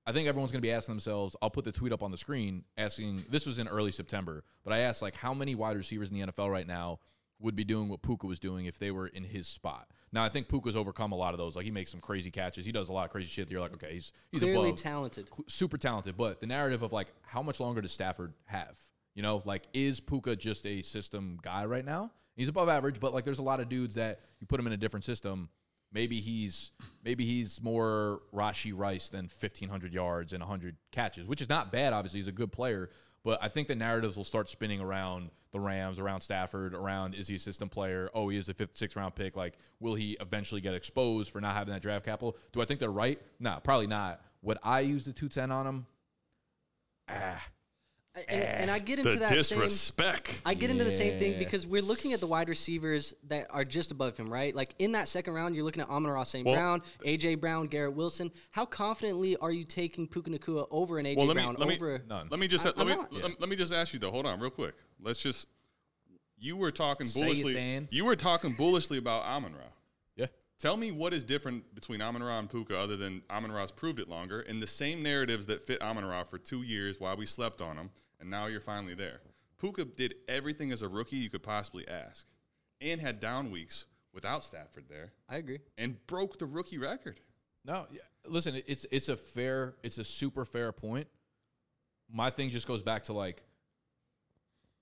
[SPEAKER 1] I think everyone's going to be asking themselves. I'll put the tweet up on the screen asking. This was in early September, but I asked like how many wide receivers in the NFL right now would be doing what Puka was doing if they were in his spot. Now I think Puka's overcome a lot of those. Like he makes some crazy catches. He does a lot of crazy shit. That you're like, okay, he's he's
[SPEAKER 3] Clearly
[SPEAKER 1] above
[SPEAKER 3] talented.
[SPEAKER 1] super talented, but the narrative of like how much longer does Stafford have? You know, like is Puka just a system guy right now? He's above average, but like there's a lot of dudes that you put him in a different system. Maybe he's maybe he's more Rashee Rice than 1500 yards and 100 catches, which is not bad. Obviously, he's a good player, but I think the narratives will start spinning around the Rams, around Stafford, around is he a system player? Oh, he is a fifth, sixth round pick. Like, will he eventually get exposed for not having that draft capital? Do I think they're right? No, probably not. Would I use the 210 on him? Ah,
[SPEAKER 3] And, eh, and I get into
[SPEAKER 2] the
[SPEAKER 3] that same.
[SPEAKER 2] disrespect.
[SPEAKER 3] I get into the same thing because we're looking at the wide receivers that are just above him, right? Like in that second round, you're looking at Amon Ra St.
[SPEAKER 2] Well-
[SPEAKER 3] Brown, AJ Brown, Garrett Wilson. How confidently are you taking Puka Nacua over an AJ
[SPEAKER 2] well, let me
[SPEAKER 3] Brown
[SPEAKER 2] let me
[SPEAKER 3] over?
[SPEAKER 1] None.
[SPEAKER 2] let me just
[SPEAKER 3] I-
[SPEAKER 2] let
[SPEAKER 3] I'm
[SPEAKER 2] me
[SPEAKER 3] not.
[SPEAKER 2] let, let me just ask you though. Hold on, real quick. Let's just. You were talking
[SPEAKER 1] Say
[SPEAKER 2] bullishly.
[SPEAKER 1] Dan.
[SPEAKER 2] You were talking bullishly about Amon Ra.
[SPEAKER 1] yeah.
[SPEAKER 2] Tell me what is different between Amon Ra and Puka other than Amon Ra's proved it longer and the same narratives that fit Amon Ra for two years while we slept on him, and now you're finally there. Puka did everything as a rookie you could possibly ask and had down weeks without Stafford there
[SPEAKER 3] I agree.
[SPEAKER 2] and broke the rookie record.
[SPEAKER 1] No, yeah, listen, it's it's a fair, it's a super fair point. My thing just goes back to like,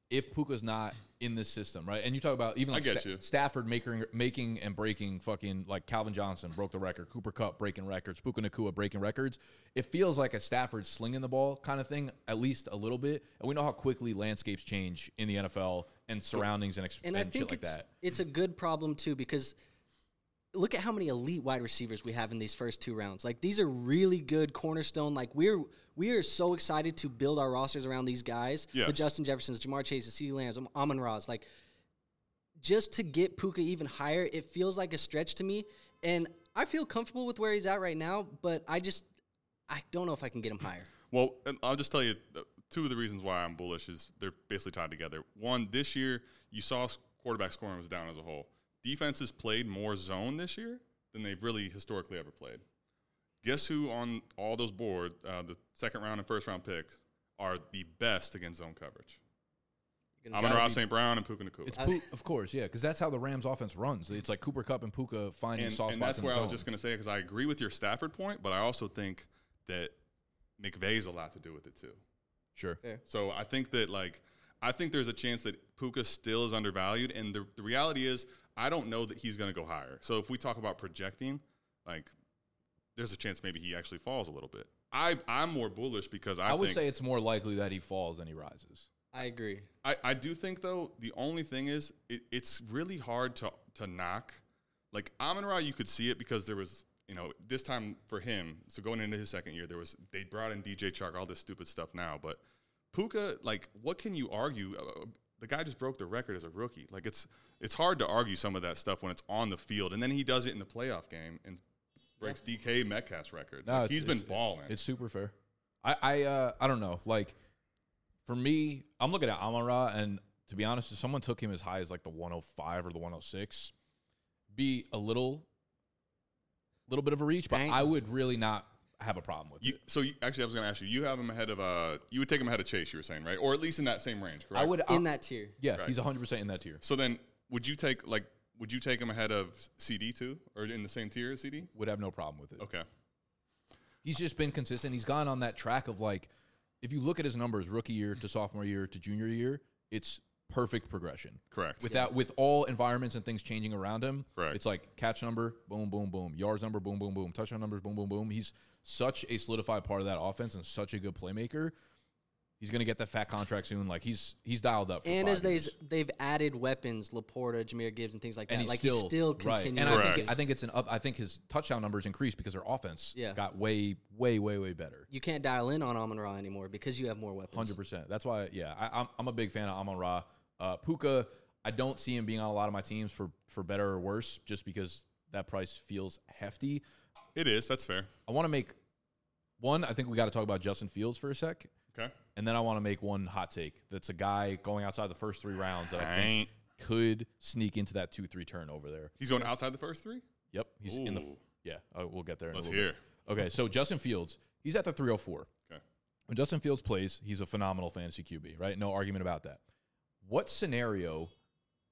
[SPEAKER 1] if Puka's not in this system, right? And you talk about even
[SPEAKER 2] I
[SPEAKER 1] like
[SPEAKER 2] get
[SPEAKER 1] Sta-
[SPEAKER 2] you.
[SPEAKER 1] Stafford making making and breaking fucking like Calvin Johnson broke the record, Cooper Kupp breaking records, Puka Nacua breaking records. It feels like a Stafford slinging the ball kind of thing, at least a little bit. And we know how quickly landscapes change in the NFL and surroundings and, ex-
[SPEAKER 3] And
[SPEAKER 1] and,
[SPEAKER 3] I think
[SPEAKER 1] shit like
[SPEAKER 3] it's,
[SPEAKER 1] that.
[SPEAKER 3] it's a good problem too because look at how many elite wide receivers we have in these first two rounds. Like these are really good cornerstone. Like we're we are so excited to build our rosters around these guys. The Justin Jeffersons, Ja'Marr Chase, the CeeDee Lambs, Amon Ras. Like just to get Puka even higher, it feels like a stretch to me. And I feel comfortable with where he's at right now, but I just I don't know if I can get him higher.
[SPEAKER 2] Well, I'll just tell you uh, two of the reasons why I'm bullish is they're basically tied together. One, this year you saw quarterback scoring was down as a whole. Defenses played more zone this year than they've really historically ever played. Guess who on all those boards, uh, the second round and first round picks, are the best against zone coverage?
[SPEAKER 3] You're gonna
[SPEAKER 2] Amon
[SPEAKER 3] Ra
[SPEAKER 2] St. Brown and Puka Nacua.
[SPEAKER 1] It's Pu- of course, yeah, because that's how the Rams offense runs. It's like Cooper Kupp and Puka finding
[SPEAKER 2] and,
[SPEAKER 1] soft
[SPEAKER 2] and
[SPEAKER 1] spots
[SPEAKER 2] that's
[SPEAKER 1] in
[SPEAKER 2] where
[SPEAKER 1] the
[SPEAKER 2] I was just going to say because I agree with your Stafford point, but I also think that McVay's a lot to do with it too.
[SPEAKER 1] Sure.
[SPEAKER 3] Fair.
[SPEAKER 2] So I think that like I think there's a chance that Puka still is undervalued, and the the reality is I don't know that he's going to go higher. So if we talk about projecting, like there's a chance maybe he actually falls a little bit. I I'm more bullish because I,
[SPEAKER 1] I, would say it's more likely that he falls than he rises.
[SPEAKER 3] I agree.
[SPEAKER 2] I, I do think though the only thing is it, it's really hard to to knock. Like Amon Ra, you could see it because there was you know this time for him. So going into his second year, there was they brought in DJ Chark, all this stupid stuff now. But Puka, like, what can you argue? Uh, The guy just broke the record as a rookie. Like it's it's hard to argue some of that stuff when it's on the field, and then he does it in the playoff game and breaks DK Metcalf's record.
[SPEAKER 1] No,
[SPEAKER 2] Like,
[SPEAKER 1] it's-
[SPEAKER 2] he's been balling.
[SPEAKER 1] It's super fair. I I uh, I don't know. Like for me, I'm looking at Amara, and to be honest, if someone took him as high as like the 105 or the 106, be a little, little bit of a reach, but
[SPEAKER 3] Dang.
[SPEAKER 1] I would really not have a problem with
[SPEAKER 2] You,
[SPEAKER 1] it.
[SPEAKER 2] so you, actually, I was going to ask you. You have him ahead of uh, you would take him ahead of Chase. You were saying right, or at least in that same range, correct?
[SPEAKER 1] I would
[SPEAKER 3] In
[SPEAKER 1] uh,
[SPEAKER 3] that tier.
[SPEAKER 1] Yeah,
[SPEAKER 2] Right.
[SPEAKER 1] he's 100 percent in that tier.
[SPEAKER 2] So then, would you take like would you take him ahead of CeeDee too, or in the same tier as CeeDee?
[SPEAKER 1] Would have no problem with it.
[SPEAKER 2] Okay,
[SPEAKER 1] He's just been consistent. He's gone on that track of like, if you look at his numbers, rookie year to sophomore year to junior year, it's perfect progression.
[SPEAKER 2] correct.
[SPEAKER 1] Without with all environments and things changing around him,
[SPEAKER 2] Correct.
[SPEAKER 1] it's like catch number, boom, boom, boom, yards number, boom, boom, boom, touchdown numbers, boom, boom, boom. He's such a solidified part of that offense and such a good playmaker. He's gonna get that fat contract soon. Like he's he's dialed up. For
[SPEAKER 3] And
[SPEAKER 1] five
[SPEAKER 3] as they they've added weapons, Laporta, Jahmyr Gibbs, and things like that.
[SPEAKER 1] and he's
[SPEAKER 3] like
[SPEAKER 1] still,
[SPEAKER 3] he's still
[SPEAKER 1] right.
[SPEAKER 3] continuing.
[SPEAKER 1] And I think I think it's an up. I think his touchdown numbers increased because their offense
[SPEAKER 3] Yeah.
[SPEAKER 1] got way, way, way, way better.
[SPEAKER 3] you can't dial in on Amon Ra anymore because you have more weapons.
[SPEAKER 1] Hundred percent. That's why. Yeah, I, I'm I'm a big fan of Amon Ra. Uh, Puka. I don't see him being on a lot of my teams for for better or worse, just because that price feels hefty.
[SPEAKER 2] it is. That's fair.
[SPEAKER 1] I want to make one. I think we got to talk about Justin Fields for a sec,
[SPEAKER 2] Okay,
[SPEAKER 1] and then I want to make one hot take. That's a guy going outside the first three rounds that I think
[SPEAKER 2] Ain't.
[SPEAKER 1] could sneak into that two three turn over there.
[SPEAKER 2] he's going outside the first three.
[SPEAKER 1] Yep, he's in the. Yeah, uh, we'll get there. In
[SPEAKER 2] Let's
[SPEAKER 1] a little
[SPEAKER 2] hear.
[SPEAKER 1] Bit. Okay, so Justin Fields, he's at the 304.
[SPEAKER 2] Okay,
[SPEAKER 1] When Justin Fields plays, he's a phenomenal fantasy QB, right? No argument about that. What scenario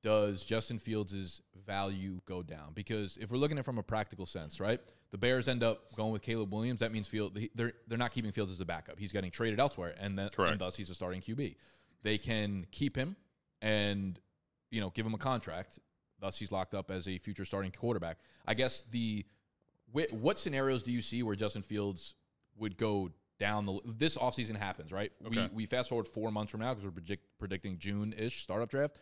[SPEAKER 1] does Justin Fields' value go down? Because if we're looking at it from a practical sense, right? The Bears end up going with Caleb Williams. That means Field they're they're not keeping Fields as a backup. He's getting traded elsewhere, and then and thus he's a starting QB. They can keep him and you know give him a contract. Thus he's locked up as a future starting quarterback. I guess the wh- what scenarios do you see where Justin Fields would go down the this offseason happens, right? We we fast forward 4 months from now because we're predict, predicting June-ish startup draft.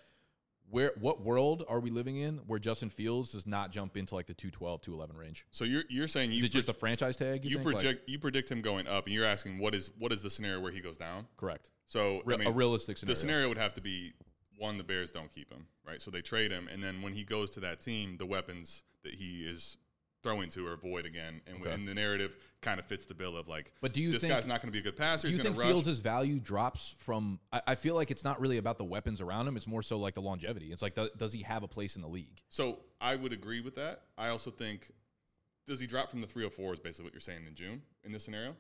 [SPEAKER 1] Where what world are we living in where Justin Fields does not jump into like the 212 211 range?
[SPEAKER 2] so you're you're saying
[SPEAKER 1] Is
[SPEAKER 2] you
[SPEAKER 1] it just a franchise tag? You,
[SPEAKER 2] you
[SPEAKER 1] think? Like,
[SPEAKER 2] project you predict him going up, and you're asking what is what is the scenario where he goes down?
[SPEAKER 1] correct.
[SPEAKER 2] So
[SPEAKER 1] Re-
[SPEAKER 2] I mean,
[SPEAKER 1] a realistic scenario.
[SPEAKER 2] The scenario would have to be one: the Bears don't keep him, right? So they trade him, and then when he goes to that team, the weapons that he is throwing to are void again, and,
[SPEAKER 1] Okay.
[SPEAKER 2] and the narrative kind of fits the bill of like,
[SPEAKER 1] But do you
[SPEAKER 2] this
[SPEAKER 1] think-
[SPEAKER 2] guy's not going to be a good passer?
[SPEAKER 1] Do you
[SPEAKER 2] he's going
[SPEAKER 1] think
[SPEAKER 2] rush.
[SPEAKER 1] Fields' value drops from? I, I feel like it's not really about the weapons around him. It's more so like the longevity. It's like, do, does he have a place in the league?
[SPEAKER 2] so I would agree with that. I also think does he drop from the 304 is basically what you're saying in June in this scenario.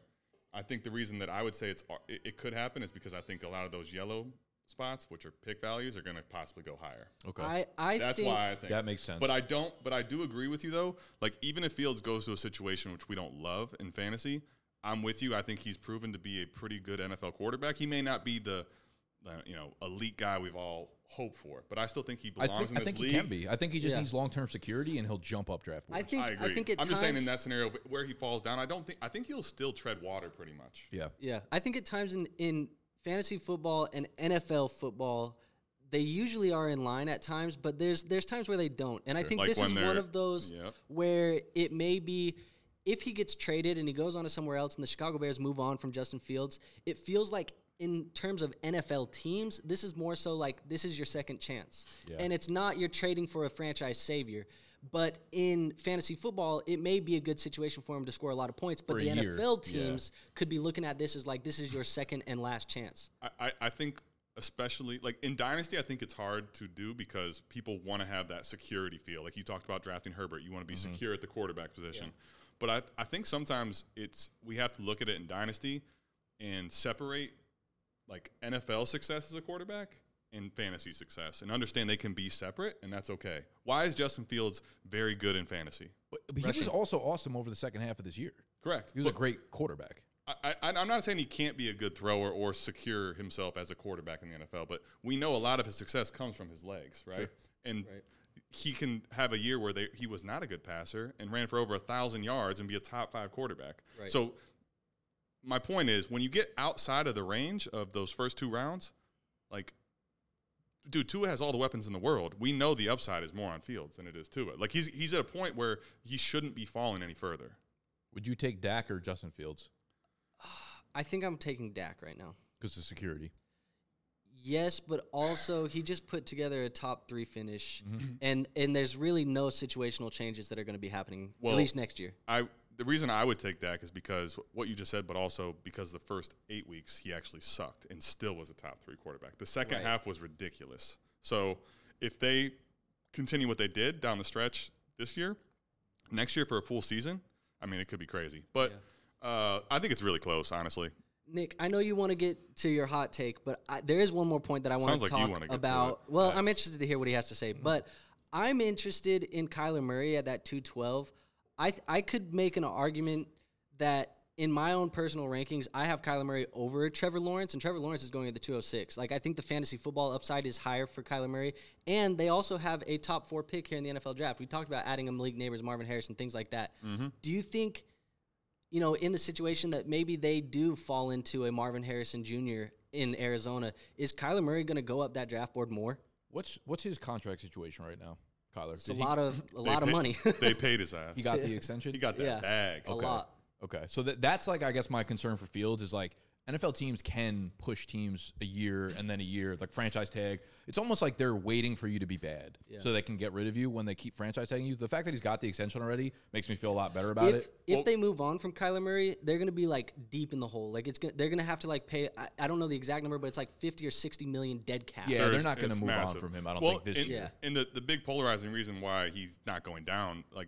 [SPEAKER 2] I think the reason that I would say it's it, it could happen is because I think a lot of those yellow spots, which are pick values, are going to possibly go higher.
[SPEAKER 1] Okay,
[SPEAKER 3] I I
[SPEAKER 2] That's
[SPEAKER 3] think
[SPEAKER 2] why I think
[SPEAKER 1] that makes sense.
[SPEAKER 2] But I don't. But I do agree with you though. Like even if Fields goes to a situation which we don't love in fantasy, I'm with you. I think he's proven to be a pretty good NFL quarterback. He may not be the uh, you know elite guy we've all hope for. But I still think he
[SPEAKER 1] I
[SPEAKER 2] belongs
[SPEAKER 1] think,
[SPEAKER 2] in
[SPEAKER 1] I think
[SPEAKER 2] league.
[SPEAKER 1] he can be. I think he just
[SPEAKER 3] Yeah.
[SPEAKER 1] needs long term security and he'll jump up draft boards.
[SPEAKER 3] I think
[SPEAKER 2] I
[SPEAKER 3] I, think
[SPEAKER 2] I'm
[SPEAKER 3] times,
[SPEAKER 2] just saying in that scenario where he falls down, I don't think I think he'll still tread water pretty much.
[SPEAKER 1] yeah.
[SPEAKER 3] Yeah, I think at times in, in fantasy football and NFL football, they usually are in line at times, but there's there's times where they don't. And I think
[SPEAKER 2] Like
[SPEAKER 3] this is one of those
[SPEAKER 2] Yep.
[SPEAKER 3] where it may be if he gets traded and he goes on to somewhere else and the Chicago Bears move on from Justin Fields, it feels like in terms of NFL teams, this is more so like this is your second chance.
[SPEAKER 1] Yeah.
[SPEAKER 3] And it's not you're trading for a franchise savior. But in fantasy football, it may be a good situation for him to score a lot of points. But the
[SPEAKER 1] year,
[SPEAKER 3] NFL
[SPEAKER 1] yeah.
[SPEAKER 3] teams could be looking at this as like this is your second and last chance.
[SPEAKER 2] I, I, I think especially like in dynasty, I think it's hard to do because people want to have that security feel. Like you talked about drafting Herbert, you want to be
[SPEAKER 1] Mm-hmm.
[SPEAKER 2] secure at the quarterback position. But I, I think sometimes it's we have to look at it in dynasty and separate like NFL success as a quarterback and fantasy success and understand they can be separate and that's okay. Why is Justin Fields very good in fantasy?
[SPEAKER 1] But, but he was also awesome over the second half of this year.
[SPEAKER 2] Correct.
[SPEAKER 1] He was a great quarterback.
[SPEAKER 2] I, I, I'm not saying he can't be a good thrower or secure himself as a quarterback in the NFL, but we know a lot of his success comes from his legs, right? And
[SPEAKER 3] Right.
[SPEAKER 2] he can have a year where they, he was not a good passer and ran for over a thousand yards and be a top five quarterback.
[SPEAKER 3] Right.
[SPEAKER 2] So my point is, when you get outside of the range of those first two rounds, like, dude, Tua has all the weapons in the world. We know the upside is more on Fields than it is Tua. Like he's he's at a point where he shouldn't be falling any further.
[SPEAKER 1] Would you take Dak or Justin Fields?
[SPEAKER 3] I think I'm taking Dak right now.
[SPEAKER 1] Because of security.
[SPEAKER 3] Yes, but also he just put together a top three finish,
[SPEAKER 2] Mm-hmm.
[SPEAKER 3] and and there's really no situational changes that are going to be happening
[SPEAKER 2] Well,
[SPEAKER 3] at least next year.
[SPEAKER 2] I the reason I would take Dak is because what you just said, but also because the first eight weeks he actually sucked and still was a top three quarterback. The second
[SPEAKER 3] Right.
[SPEAKER 2] half was ridiculous. So if they continue what they did down the stretch this year, next year for a full season, I mean it could be crazy. But uh, I think it's really close, honestly.
[SPEAKER 3] Nick, I know you want to get to your hot take, but I, there is one more point that I want
[SPEAKER 2] Sounds
[SPEAKER 3] to
[SPEAKER 2] like you
[SPEAKER 3] talk
[SPEAKER 2] wanna
[SPEAKER 3] about.
[SPEAKER 2] it.
[SPEAKER 3] Well,
[SPEAKER 2] Yeah.
[SPEAKER 3] I'm interested to hear what he has to say, but I'm interested in Kyler Murray at that 212. I th- I could make an argument that in my own personal rankings, I have Kyler Murray over Trevor Lawrence, and Trevor Lawrence is going at the 206. Like I think the fantasy football upside is higher for Kyler Murray, and they also have a top four pick here in the NFL draft. We talked about adding a Malik Nabers, Marvin Harrison, things like that. Mm-hmm. Do you think? you know, in the situation that maybe they do fall into a Marvin Harrison Jr. in Arizona, is Kyler Murray going to go up that draft board more?
[SPEAKER 1] What's what's his contract situation right now, Kyler?
[SPEAKER 3] It's a
[SPEAKER 1] Did he-
[SPEAKER 3] lot of a
[SPEAKER 2] They
[SPEAKER 3] lot of money.
[SPEAKER 2] they paid his ass.
[SPEAKER 1] He got the extension.
[SPEAKER 2] He got that
[SPEAKER 3] Yeah.
[SPEAKER 2] bag.
[SPEAKER 3] a lot.
[SPEAKER 1] Okay, so that, that's like I guess my concern for Fields is like NFL teams can push teams a year and then a year, like franchise tag. It's almost like they're waiting for you to be bad so they can get rid of you when they keep franchise tagging you. The fact that he's got the extension already makes me feel a lot better about
[SPEAKER 3] If
[SPEAKER 1] it.
[SPEAKER 3] if
[SPEAKER 2] Well-
[SPEAKER 3] they move on from Kyler Murray, they're going to be like deep in the hole. Like it's gonna, they're going to have to like pay. I, I don't know the exact number, but it's like fifty or sixty million dead cap.
[SPEAKER 1] Yeah, they're not gonna
[SPEAKER 2] it's
[SPEAKER 1] move on from him, I don't
[SPEAKER 2] well,
[SPEAKER 1] think, this
[SPEAKER 2] and,
[SPEAKER 1] year.
[SPEAKER 2] And the, the big polarizing reason why he's not going down, like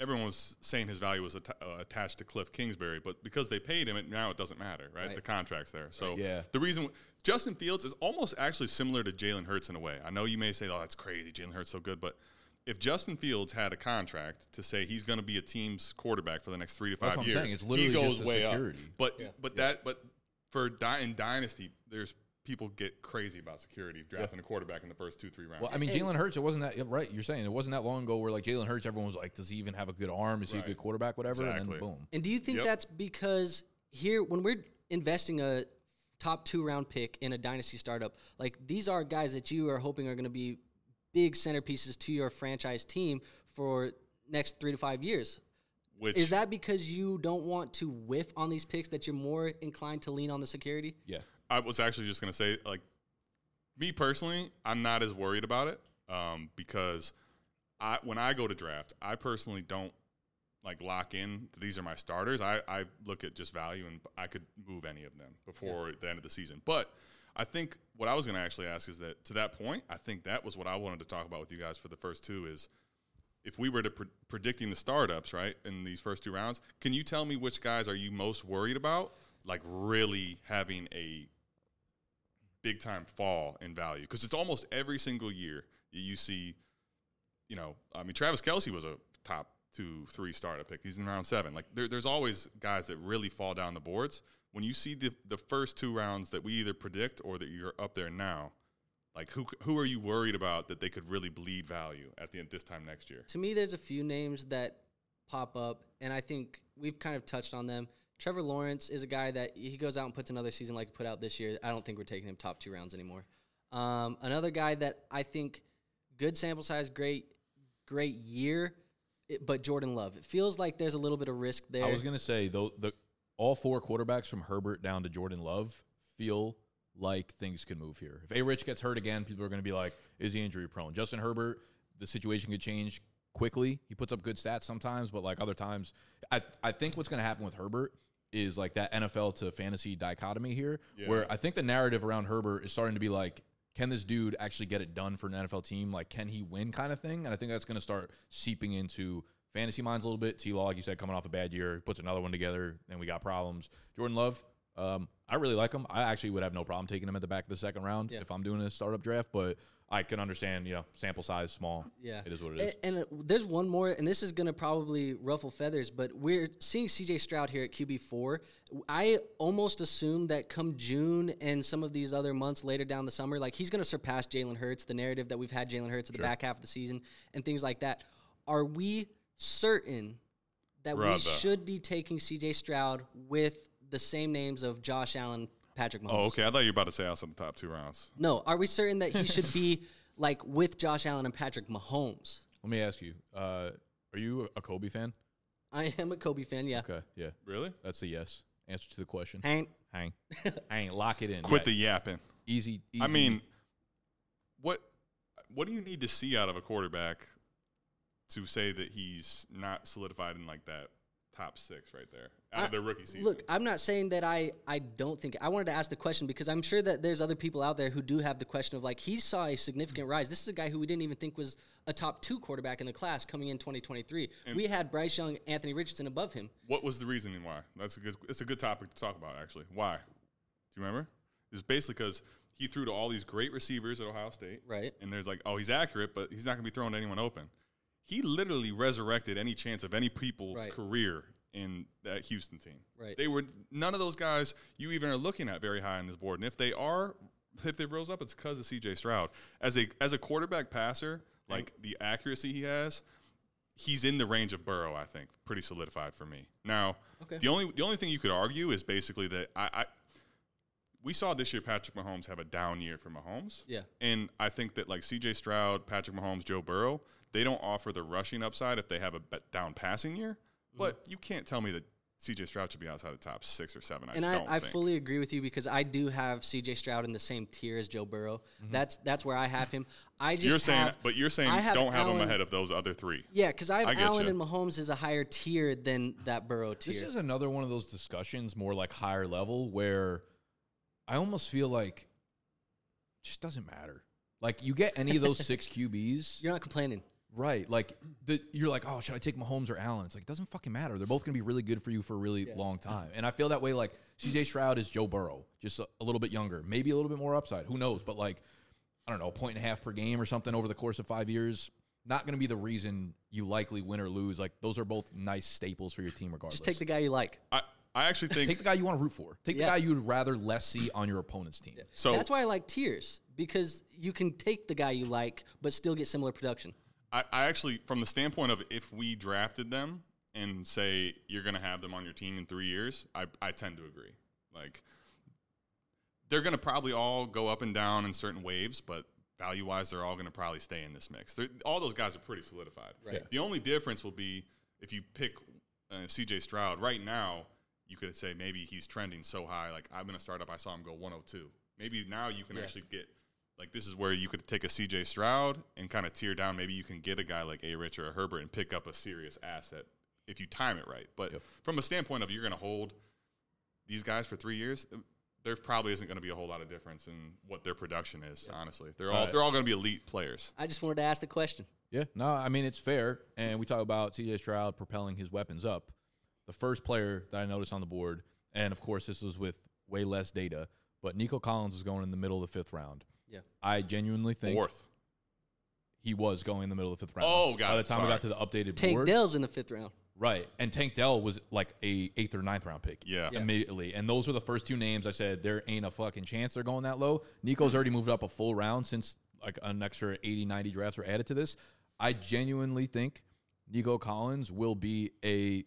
[SPEAKER 2] everyone was saying his value was atta- uh, attached to Cliff Kingsbury, but because they paid him, it, now it doesn't matter, right?
[SPEAKER 3] Right.
[SPEAKER 2] The contract's there. So
[SPEAKER 1] Yeah.
[SPEAKER 2] the reason Justin Fields is almost actually similar to Jalen Hurts in a way. I know you may say, "Oh, that's crazy, Jalen Hurts so good," but if Justin Fields had a contract to say he's going to be a team's quarterback for the next three to
[SPEAKER 1] That's
[SPEAKER 2] five
[SPEAKER 1] what I'm
[SPEAKER 2] years,
[SPEAKER 1] saying. It's literally
[SPEAKER 2] he goes
[SPEAKER 1] just
[SPEAKER 2] way
[SPEAKER 1] security.
[SPEAKER 2] up. But but that but for di- in dynasty, there's people get crazy about security drafting a quarterback in the first two three rounds.
[SPEAKER 1] Well, I mean, Jalen Hurts. It wasn't that yeah, right. You're saying it wasn't that long ago where like Jalen Hurts, everyone was like, "Does he even have a good arm? Is he a good quarterback? Whatever." And then boom.
[SPEAKER 3] And do you think
[SPEAKER 2] Yep.
[SPEAKER 3] that's because here, when we're investing a top two round pick in a dynasty startup, like these are guys that you are hoping are going to be big centerpieces to your franchise team for next three to five years?
[SPEAKER 2] which
[SPEAKER 3] Is that because you don't want to whiff on these picks that you're more inclined to lean on the security?
[SPEAKER 1] Yeah.
[SPEAKER 2] I was actually just going to say, like, me personally, I'm not as worried about it um, because I when I go to draft, I personally don't like lock in. These are my starters. I, I look at just value, and I could move any of them before the end of the season. But I think what I was going to actually ask is that to that point, I think that was what I wanted to talk about with you guys for the first two is if we were to pre- predicting the startups right in these first two rounds, can you tell me which guys are you most worried about? Like really having a big time fall in value because it's almost every single year you- see. You know, I mean, Travis Kelce was a top two, three startup pick. He's in round seven. Like there, there's always guys that really fall down the boards. When you see the the first two rounds that we either predict or that you're up there now, Like who who are you worried about that they could really bleed value at the end this time next year?
[SPEAKER 3] To me, there's a few names that pop up, and I think we've kind of touched on them. Trevor Lawrence is a guy that he goes out and puts another season like he put out this year. I don't think we're taking him top two rounds anymore. Um, another guy that I think good sample size, great, great year, it- but Jordan Love. It feels like there's a little bit of risk there.
[SPEAKER 1] I was gonna say though the all four quarterbacks from Herbert down to Jordan Love feel like things could move here. If A Rich gets hurt again, people are gonna be like, is he injury prone? Justin Herbert, the situation could change quickly. He puts up good stats sometimes, but like other times, I I think what's gonna happen with Herbert is like that NFL to fantasy dichotomy here, where I think the narrative around Herbert is starting to be like, can this dude actually get it done for an NFL team? Like, can he win kind of thing? And I think that's going to start seeping into fantasy minds a little bit. T Law, like you said, coming off a bad year, puts another one together, and we got problems. Jordan Love, um, I really like him. I actually would have no problem taking him at the back of the second round
[SPEAKER 3] Yeah.
[SPEAKER 1] if I'm doing a startup draft, but I can understand, you know, sample size small.
[SPEAKER 3] Yeah,
[SPEAKER 1] It is what it is.
[SPEAKER 3] And, and uh, there's one more, and this is going to probably ruffle feathers, but we're seeing CJ Stroud here at QB four. I almost assume that come June and some of these other months later down the summer, like he's going to surpass Jalen Hurts. The narrative that we've had Jalen Hurts at the back half of the season and things like that. Are we certain that we should be taking CJ Stroud with the same names of Josh Allen, Patrick Mahomes?
[SPEAKER 2] Oh, okay. I thought you were about to say outside the top two rounds.
[SPEAKER 3] No, are we certain that he should be like with Josh Allen and Patrick Mahomes?
[SPEAKER 1] Let me ask you, uh, are you a Kobe fan?
[SPEAKER 3] I am a Kobe fan, yeah.
[SPEAKER 1] Okay, yeah.
[SPEAKER 2] Really?
[SPEAKER 1] That's the yes. Answer to the question.
[SPEAKER 3] Hang,
[SPEAKER 1] Hang. Hang. Lock it in.
[SPEAKER 2] Quit
[SPEAKER 1] Yeah,
[SPEAKER 2] the yapping.
[SPEAKER 1] easy, easy.
[SPEAKER 2] I mean, what what do you need to see out of a quarterback to say that he's not solidified in like that top six right there out of
[SPEAKER 3] I-
[SPEAKER 2] their rookie season?
[SPEAKER 3] look, I'm not saying that I I don't think I wanted to ask the question because I'm sure that there's other people out there who do have the question of like he saw a significant rise. This is a guy who we didn't even think was a top two quarterback in the class coming in 2023. we had Bryce Young, Anthony Richardson above him.
[SPEAKER 2] what was the reasoning why? That's a good. It's a good topic to talk about actually. Why? Do you remember? It's basically because he threw to all these great receivers at Ohio State,
[SPEAKER 3] Right.
[SPEAKER 2] And there's like, oh, he's accurate, but he's not going to be throwing to anyone open. He literally resurrected any chance of any people's
[SPEAKER 3] Right.
[SPEAKER 2] career in that Houston team.
[SPEAKER 3] Right.
[SPEAKER 2] They were none of those guys you even are looking at very high on this board. And if they are, if they rose up, it's because of C.J. Stroud as a as a quarterback passer. Like the accuracy he has, he's in the range of Burrow. I think pretty solidified for me. Now,
[SPEAKER 3] Okay.
[SPEAKER 2] the only the only thing you could argue is basically that I, I we saw this year Patrick Mahomes have a down year for Mahomes.
[SPEAKER 3] Yeah.
[SPEAKER 2] And I think that like C.J. Stroud, Patrick Mahomes, Joe Burrow, they don't offer the rushing upside if they have a down passing year.
[SPEAKER 3] Mm-hmm.
[SPEAKER 2] But you can't tell me that C.J. Stroud should be outside the top six or seven.
[SPEAKER 3] And
[SPEAKER 2] I
[SPEAKER 3] I,
[SPEAKER 2] don't
[SPEAKER 3] I
[SPEAKER 2] think.
[SPEAKER 3] fully agree with you because I do have CJ Stroud in the same tier as Joe Burrow. That's that's where I have him. I just
[SPEAKER 2] You're saying,
[SPEAKER 3] have-
[SPEAKER 2] but you're saying
[SPEAKER 3] I have
[SPEAKER 2] don't have him ahead of those other three.
[SPEAKER 3] Yeah, because I have
[SPEAKER 2] I
[SPEAKER 3] Allen
[SPEAKER 2] you.
[SPEAKER 3] and Mahomes is a higher tier than that Burrow tier.
[SPEAKER 1] This is another one of those discussions, more like higher level, where I almost feel like it just doesn't matter. Like you get any of those six QBs,
[SPEAKER 3] You're not complaining.
[SPEAKER 1] right? Like the, you're like, oh, should I take Mahomes or Allen? It's like it doesn't fucking matter. They're both gonna be really good for you for a really long time. And I feel that way. Like CJ Stroud is Joe Burrow, just a, a little bit younger, maybe a little bit more upside. Who knows? But like, I don't know, a point and a half per game or something over the course of five years. Not going to be the reason you likely win or lose. Like those are both nice staples for your team, regardless.
[SPEAKER 3] Just take the guy you like.
[SPEAKER 2] I, I actually think
[SPEAKER 1] Take the guy you want to root for. Take
[SPEAKER 3] Yeah.
[SPEAKER 1] the guy you'd rather less see on your opponent's team.
[SPEAKER 2] so.
[SPEAKER 3] That's why I like tiers because you can take the guy you like but still get similar production.
[SPEAKER 2] I, I actually, from the standpoint of if we drafted them and say you're going to have them on your team in three years, I, I tend to agree. Like, they're going to probably all go up and down in certain waves, but value wise, they're all going to probably stay in this mix. They're, all those guys are pretty solidified.
[SPEAKER 3] Right.
[SPEAKER 2] The only difference will be if you pick uh, CJ Stroud right now, you could say maybe he's trending so high. Like, I'm going to start up, I saw him go 102. Maybe now you can actually get like this is where you could take a CJ Stroud and kind of tear down. Maybe you can get a guy like A Rich or a Herbert and pick up a serious asset if you time it right. But
[SPEAKER 1] Yep.
[SPEAKER 2] from a standpoint of you're going to hold these guys for three years, uh, there probably isn't going to be a whole lot of difference in what their production is. Honestly, they're all
[SPEAKER 1] Right.
[SPEAKER 2] they're all going to be elite players.
[SPEAKER 3] I just wanted to ask the question.
[SPEAKER 1] Yeah, no, I mean it's fair, and we talk about CJ Stroud propelling his weapons up. The first player that I noticed on the board, and of course this was with way less data, but Nico Collins is going in the middle of the fifth round.
[SPEAKER 3] Yeah.
[SPEAKER 1] I genuinely think
[SPEAKER 2] Fourth.
[SPEAKER 1] he was going in the middle of the fifth round.
[SPEAKER 2] Oh,
[SPEAKER 1] God.
[SPEAKER 2] By
[SPEAKER 1] the
[SPEAKER 2] it.
[SPEAKER 1] time we got to the updated board.
[SPEAKER 3] Tank
[SPEAKER 1] board,
[SPEAKER 3] Dell's in the fifth round.
[SPEAKER 1] Right. And Tank Dell was like a eighth or ninth round pick.
[SPEAKER 2] Yeah. Yeah.
[SPEAKER 1] Immediately. And those were the first two names I said there ain't a fucking chance they're going that low. Nico's already moved up a full round since like an extra 80, 90 drafts were added to this. I genuinely think Nico Collins will be a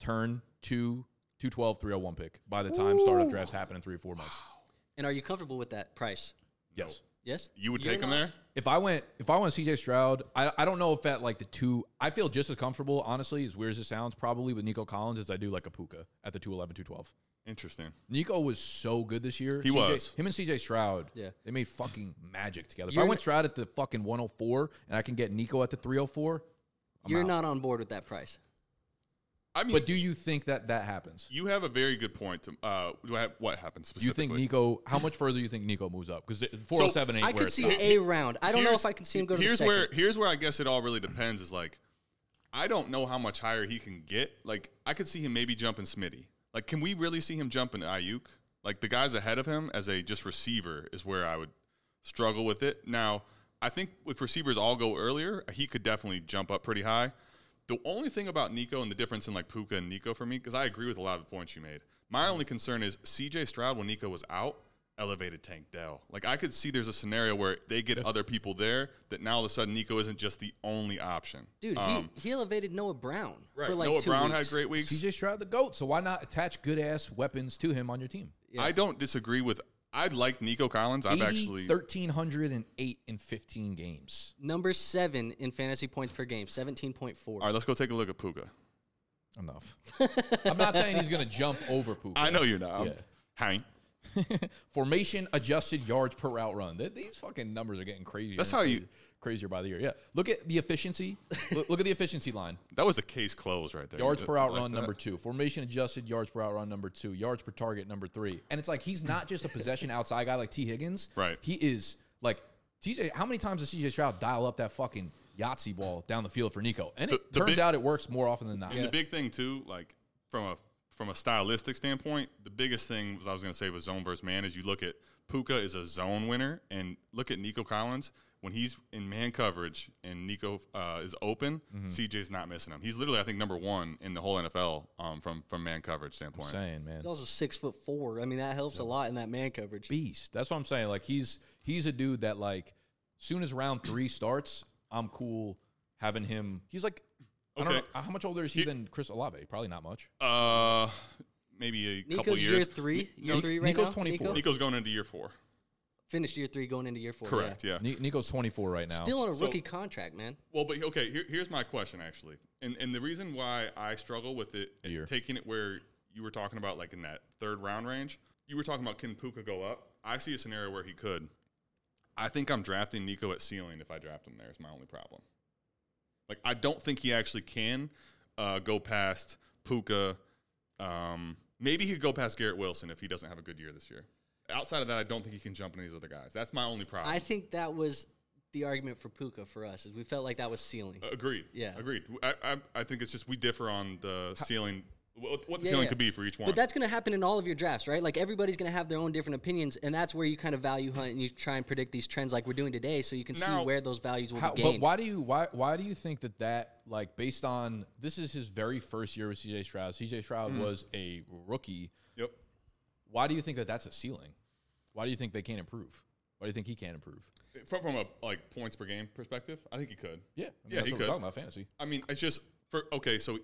[SPEAKER 1] turn two, 212, 301 pick by the time startup drafts happen in three or four months.
[SPEAKER 3] And are you comfortable with that price?
[SPEAKER 1] Yes.
[SPEAKER 3] Yes.
[SPEAKER 2] You would
[SPEAKER 3] You're
[SPEAKER 2] take him
[SPEAKER 3] not?
[SPEAKER 2] there?
[SPEAKER 1] If I went, if I went CJ Stroud, I, I don't know if at like the two, I feel just as comfortable, honestly, as weird as it sounds, probably with Nico Collins as I do like a Puka at the 211, 212.
[SPEAKER 2] Interesting.
[SPEAKER 1] Nico was so good this year.
[SPEAKER 2] He
[SPEAKER 1] CJ
[SPEAKER 2] was.
[SPEAKER 1] Him and CJ Stroud,
[SPEAKER 3] Yeah.
[SPEAKER 1] they made fucking magic together. If
[SPEAKER 3] You're
[SPEAKER 1] I went
[SPEAKER 3] n-
[SPEAKER 1] Stroud at the fucking 104 and I can get Nico at the 304, I'm
[SPEAKER 3] You're
[SPEAKER 1] out.
[SPEAKER 3] not on board with that price.
[SPEAKER 2] I mean,
[SPEAKER 1] But do you think that that happens?
[SPEAKER 2] you have a very good point. To, uh, do I have, what happens
[SPEAKER 1] specifically? you think Nico, how much further do you think Nico moves up? Because 407 ain't
[SPEAKER 3] I
[SPEAKER 1] where
[SPEAKER 3] could
[SPEAKER 1] it's
[SPEAKER 3] see
[SPEAKER 1] stopped.
[SPEAKER 3] a round. I don't know if I can see him go to
[SPEAKER 2] here's
[SPEAKER 3] the
[SPEAKER 2] where here's where I guess it all really depends. Is like, I don't know how much higher he can get. Like, I could see him maybe jumping Smitty. Like, can we really see him jumping Aiyuk? Like the guys ahead of him as a just receiver is where I would struggle with it. Now, I think with receivers all go earlier, he could definitely jump up pretty high. The only thing about Nico and the difference in like Puka and Nico for me, because I agree with a lot of the points you made. My only concern is CJ Stroud when Nico was out elevated Tank Dell. Like I could see there's a scenario where they get other people there that now all of a sudden Nico isn't just the only option.
[SPEAKER 3] Dude,
[SPEAKER 2] Um,
[SPEAKER 3] he, he elevated Noah Brown
[SPEAKER 2] right.
[SPEAKER 3] for like
[SPEAKER 2] Noah
[SPEAKER 3] two
[SPEAKER 2] Brown
[SPEAKER 3] weeks.
[SPEAKER 2] had great weeks.
[SPEAKER 1] CJ Stroud the GOAT, so why not attach good ass weapons to him on your team?
[SPEAKER 3] Yeah.
[SPEAKER 2] I don't disagree with. I'd like Nico Collins. I've
[SPEAKER 1] 80,
[SPEAKER 2] actually
[SPEAKER 1] 1308 in 15 games.
[SPEAKER 3] Number seven in fantasy points per game, 17.4.
[SPEAKER 2] all right. Let's go take a look at Puka.
[SPEAKER 1] Enough. I'm not saying he's going to jump over Puka.
[SPEAKER 2] I know you're not.
[SPEAKER 1] Yeah.
[SPEAKER 2] Hank.
[SPEAKER 1] Formation adjusted yards per route run. These fucking numbers are getting crazy.
[SPEAKER 2] That's how you-
[SPEAKER 1] crazier- crazier by the year. Yeah. Look at the efficiency. look, look at the efficiency line.
[SPEAKER 2] That was a case closed right there.
[SPEAKER 1] Yards per
[SPEAKER 2] did-
[SPEAKER 1] out
[SPEAKER 2] like
[SPEAKER 1] run
[SPEAKER 2] that.
[SPEAKER 1] number two. Formation adjusted yards per out run number two. Yards per target number three. And it's like he's not just a possession outside guy like Tee Higgins.
[SPEAKER 2] Right.
[SPEAKER 1] He is like TJ. How many times does CJ Stroud dial up that fucking Yahtzee ball down the field for Nico? And it
[SPEAKER 2] The- the
[SPEAKER 1] turns
[SPEAKER 2] big-
[SPEAKER 1] out it works more often than not.
[SPEAKER 2] And the big thing too, like from a from a stylistic standpoint, the biggest thing was I was going to say was zone versus man. Is you look at Puka is a zone winner, and look at Nico Collins when he's in man coverage and Nico uh, is open.
[SPEAKER 1] Mm-hmm.
[SPEAKER 2] CJ's not missing him. He's literally I think number one in the whole NFL um, from from man coverage standpoint.
[SPEAKER 1] I'm saying, man.
[SPEAKER 3] He's also six foot four. I mean, that helps a lot in that man coverage.
[SPEAKER 1] beast. That's what I'm saying. Like he's he's a dude that like soon as round three starts, I'm cool having him. He's like, I don't
[SPEAKER 2] Okay.
[SPEAKER 1] know how much older is he
[SPEAKER 2] He-
[SPEAKER 1] than Chris Olave? Probably not much.
[SPEAKER 2] Uh, maybe a couple years.
[SPEAKER 3] year three. Year
[SPEAKER 1] Ni-
[SPEAKER 3] three right
[SPEAKER 1] Nico's
[SPEAKER 3] now.
[SPEAKER 1] 24.
[SPEAKER 3] Nico?
[SPEAKER 2] Nico's going into year four.
[SPEAKER 3] Finished year three, going into year four.
[SPEAKER 2] Correct.
[SPEAKER 3] yeah.
[SPEAKER 2] Yeah.
[SPEAKER 1] Nico's 24 right now.
[SPEAKER 3] Still on a
[SPEAKER 2] So-
[SPEAKER 3] rookie contract, man.
[SPEAKER 2] Well, but okay, here, here's my question actually, and and the reason why I struggle with it,
[SPEAKER 1] Year.
[SPEAKER 2] taking it where you were talking about, like in that third round range, you were talking about can Puka go up? I see a scenario where he could. I think I'm drafting Nico at ceiling if I draft him there. Is my only problem. Like I don't think he actually can uh, go past Puka. Um, maybe he could go past Garrett Wilson if he doesn't have a good year this year. Outside of that, I don't think he can jump into these other guys. That's my only problem.
[SPEAKER 3] I think that was the argument for Puka for us, is we felt like that was ceiling.
[SPEAKER 2] Agreed.
[SPEAKER 3] Yeah.
[SPEAKER 2] Agreed. I, I, I think it's just we differ on the ceiling, what, what the
[SPEAKER 3] Yeah,
[SPEAKER 2] ceiling
[SPEAKER 3] yeah.
[SPEAKER 2] could be for each one.
[SPEAKER 3] But that's going to happen in all of your drafts, right? Like everybody's going to have their own different opinions, and that's where you kind of value hunt and you try and predict these trends, like we're doing today, so you can
[SPEAKER 2] Now-
[SPEAKER 3] see where those values will
[SPEAKER 1] How,
[SPEAKER 3] be
[SPEAKER 1] but why do you why why do you think that that like based on this is his very first year with CJ Stroud? CJ Stroud
[SPEAKER 2] Mm-hmm.
[SPEAKER 1] was a rookie.
[SPEAKER 2] yep.
[SPEAKER 1] Why do you think that that's a ceiling? Why do you think they can't improve? Why do you think he can't improve?
[SPEAKER 2] From, from a like points per game perspective, I think he could.
[SPEAKER 1] Yeah, I mean,
[SPEAKER 2] Yeah,
[SPEAKER 1] that's
[SPEAKER 2] he
[SPEAKER 1] what
[SPEAKER 2] could.
[SPEAKER 1] we're talking about fantasy.
[SPEAKER 2] I mean, it's just for okay. So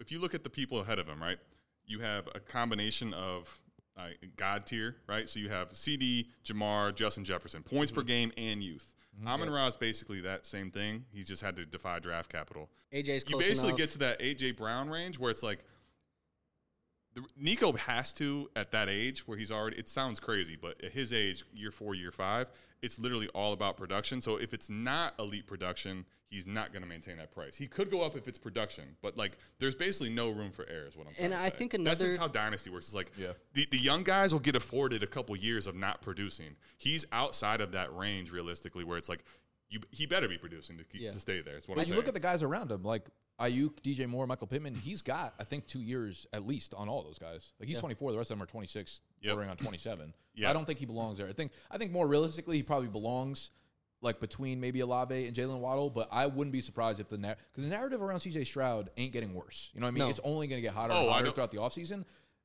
[SPEAKER 2] if you look at the people ahead of him, right, you have a combination of uh, God tier, right? So you have CeeDee, Ja'Marr, Justin Jefferson, points
[SPEAKER 3] Mm-hmm.
[SPEAKER 2] per game, and youth. Amon Ra is basically that same thing. He's just had to defy draft capital.
[SPEAKER 3] AJ's
[SPEAKER 2] you
[SPEAKER 3] close
[SPEAKER 2] basically
[SPEAKER 3] enough.
[SPEAKER 2] get to that AJ Brown range where it's like the, Nico has to at that age where he's already. It sounds crazy, but at his age, year four, year five, it's literally all about production. So if it's not elite production, he's not going to maintain that price. He could go up if it's production, but like there's basically no room for error. Is what I'm trying
[SPEAKER 3] And
[SPEAKER 2] to
[SPEAKER 3] I
[SPEAKER 2] say.
[SPEAKER 3] think
[SPEAKER 2] that's
[SPEAKER 3] another-
[SPEAKER 2] just how dynasty works. It's like
[SPEAKER 1] Yeah.
[SPEAKER 2] the, the young guys will get afforded a couple years of not producing. He's outside of that range realistically, where it's like. You, he better be producing to, keep,
[SPEAKER 3] Yeah.
[SPEAKER 2] to stay there. Is what
[SPEAKER 1] But
[SPEAKER 2] I'm
[SPEAKER 1] you
[SPEAKER 2] saying.
[SPEAKER 1] look at the guys around him, like Aiyuk, DJ Moore, Michael Pittman. He's got, I think, two years at least on all those guys. Like he's 24. The rest of them are 26,
[SPEAKER 2] Yep.
[SPEAKER 1] bordering on 27.
[SPEAKER 2] Yeah.
[SPEAKER 1] I don't think he belongs there. I think, I think more realistically, he probably belongs like between maybe Olave and Jaylen Waddle, but I wouldn't be surprised if the because the narrative around CJ Stroud ain't getting worse. You know what I mean?
[SPEAKER 3] No.
[SPEAKER 1] It's only going to get hotter
[SPEAKER 2] Oh,
[SPEAKER 1] and hotter throughout the offseason.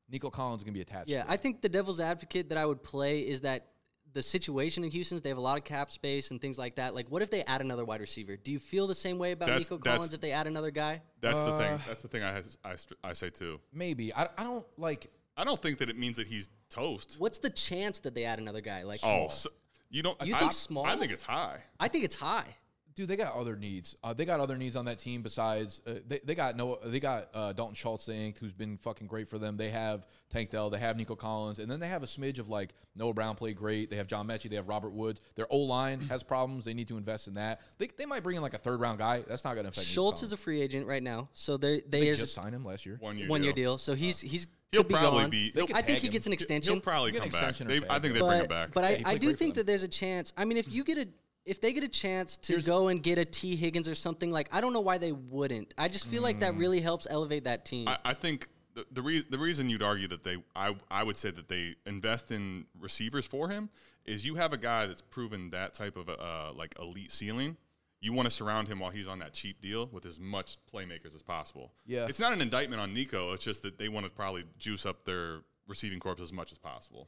[SPEAKER 1] Nico Collins is going to be attached.
[SPEAKER 3] Yeah,
[SPEAKER 1] to.
[SPEAKER 3] I think the devil's advocate that I would play is that the situation in Houston is they have a lot of cap space and things like that. Like, what if they add another wide receiver? Do you feel the same way about
[SPEAKER 2] That's-
[SPEAKER 3] Nico
[SPEAKER 2] that's-
[SPEAKER 3] Collins if they add another guy?
[SPEAKER 2] That's the
[SPEAKER 1] Uh,
[SPEAKER 2] thing. That's the thing I has, I, I say too.
[SPEAKER 1] maybe I, I don't like.
[SPEAKER 2] I don't think that it means that he's toast.
[SPEAKER 3] What's the chance that they add another guy? Like,
[SPEAKER 2] Oh, so, you don't.
[SPEAKER 3] You
[SPEAKER 2] I,
[SPEAKER 3] think small?
[SPEAKER 2] I think it's high.
[SPEAKER 3] I think it's high.
[SPEAKER 1] Dude, they got other needs. Uh, they got other needs on that team besides uh, they, they got no they got uh, Dalton Schultz, they think, who's been fucking great for them. They have Tank Dell, they have Nico Collins, and then they have a smidge of like Noah Brown played great. They have John Metchie, they have Robert Woods. Their O line has problems. They need to invest in that. They, they might bring in like a third round guy. That's not going to affect. Nico
[SPEAKER 3] Schultz is a free agent right now, so they they
[SPEAKER 1] they
[SPEAKER 3] is
[SPEAKER 1] just signed him last year.
[SPEAKER 2] One year.
[SPEAKER 3] one year
[SPEAKER 2] deal.
[SPEAKER 3] deal. So he's he's
[SPEAKER 2] He'll
[SPEAKER 3] be
[SPEAKER 2] probably
[SPEAKER 3] gone.
[SPEAKER 2] be.
[SPEAKER 1] They
[SPEAKER 2] he'll-
[SPEAKER 1] could
[SPEAKER 3] I think he gets an extension.
[SPEAKER 2] He'll probably
[SPEAKER 1] Get an
[SPEAKER 2] come back.
[SPEAKER 1] extension
[SPEAKER 2] They, I think
[SPEAKER 1] him.
[SPEAKER 2] they bring him back.
[SPEAKER 3] but
[SPEAKER 1] Yeah,
[SPEAKER 3] I,
[SPEAKER 1] he
[SPEAKER 3] I do think
[SPEAKER 1] for them.
[SPEAKER 3] that there's a chance. I mean, if you get a if they get a chance to
[SPEAKER 1] Here's-
[SPEAKER 3] go and get a Tee Higgins or something like, I don't know why they wouldn't. I just feel like
[SPEAKER 1] Mm.
[SPEAKER 3] that really helps elevate that team.
[SPEAKER 2] I, I think the the, re- the reason you'd argue that they I I would say that they invest in receivers for him is you have a guy that's proven that type of uh, like elite ceiling. You want to surround him while he's on that cheap deal with as much playmakers as possible.
[SPEAKER 1] Yeah.
[SPEAKER 2] it's not an indictment on Nico. It's just that they want to probably juice up their receiving corps as much as possible.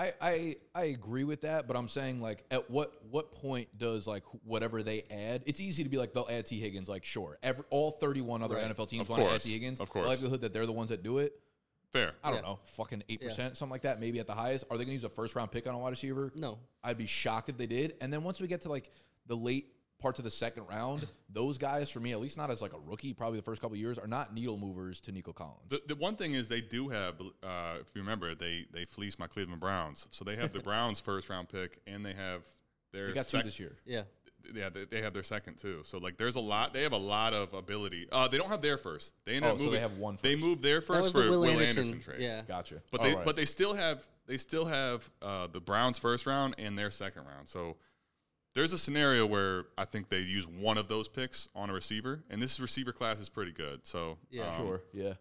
[SPEAKER 1] I, I I agree with that, but I'm saying like at what what point does like whatever they add? It's easy to be like they'll add Tee Higgins. Like sure, every all 31 other
[SPEAKER 3] Right.
[SPEAKER 1] NFL teams want to add. Tee Higgins.
[SPEAKER 2] Of course.
[SPEAKER 1] the likelihood that they're the ones that do it.
[SPEAKER 2] Fair.
[SPEAKER 1] I don't
[SPEAKER 3] Yeah.
[SPEAKER 1] know, fucking eight percent, something like that, maybe at the highest. Are they going to use a first round pick on a wide receiver?
[SPEAKER 3] no.
[SPEAKER 1] I'd be shocked if they did. And then once we get to like the late parts of the second round, those guys for me, at least not as like a rookie, probably the first couple years, are not needle movers to Nico Collins.
[SPEAKER 2] The, the one thing is they do have, uh, if you remember, they they fleeced my Cleveland Browns, so they have the Browns first round pick, and they have their
[SPEAKER 1] they got two this year.
[SPEAKER 3] Yeah.
[SPEAKER 2] Yeah, they, they have their second too. So like, there's a lot. They have a lot of ability. Uh, they don't have their first. They ended
[SPEAKER 1] Oh,
[SPEAKER 2] up
[SPEAKER 1] so they have one
[SPEAKER 2] They
[SPEAKER 1] first.
[SPEAKER 2] moved their first for
[SPEAKER 3] the Will, Anderson.
[SPEAKER 2] Anderson trade.
[SPEAKER 3] Yeah.
[SPEAKER 1] Gotcha.
[SPEAKER 2] But
[SPEAKER 1] All
[SPEAKER 2] they
[SPEAKER 1] right.
[SPEAKER 2] but they still have they still have uh, the Browns first round and their second round. So there's a scenario where I think they use one of those picks on a receiver, and this receiver class is pretty good. So
[SPEAKER 3] Yeah.
[SPEAKER 2] um,
[SPEAKER 1] sure, yeah.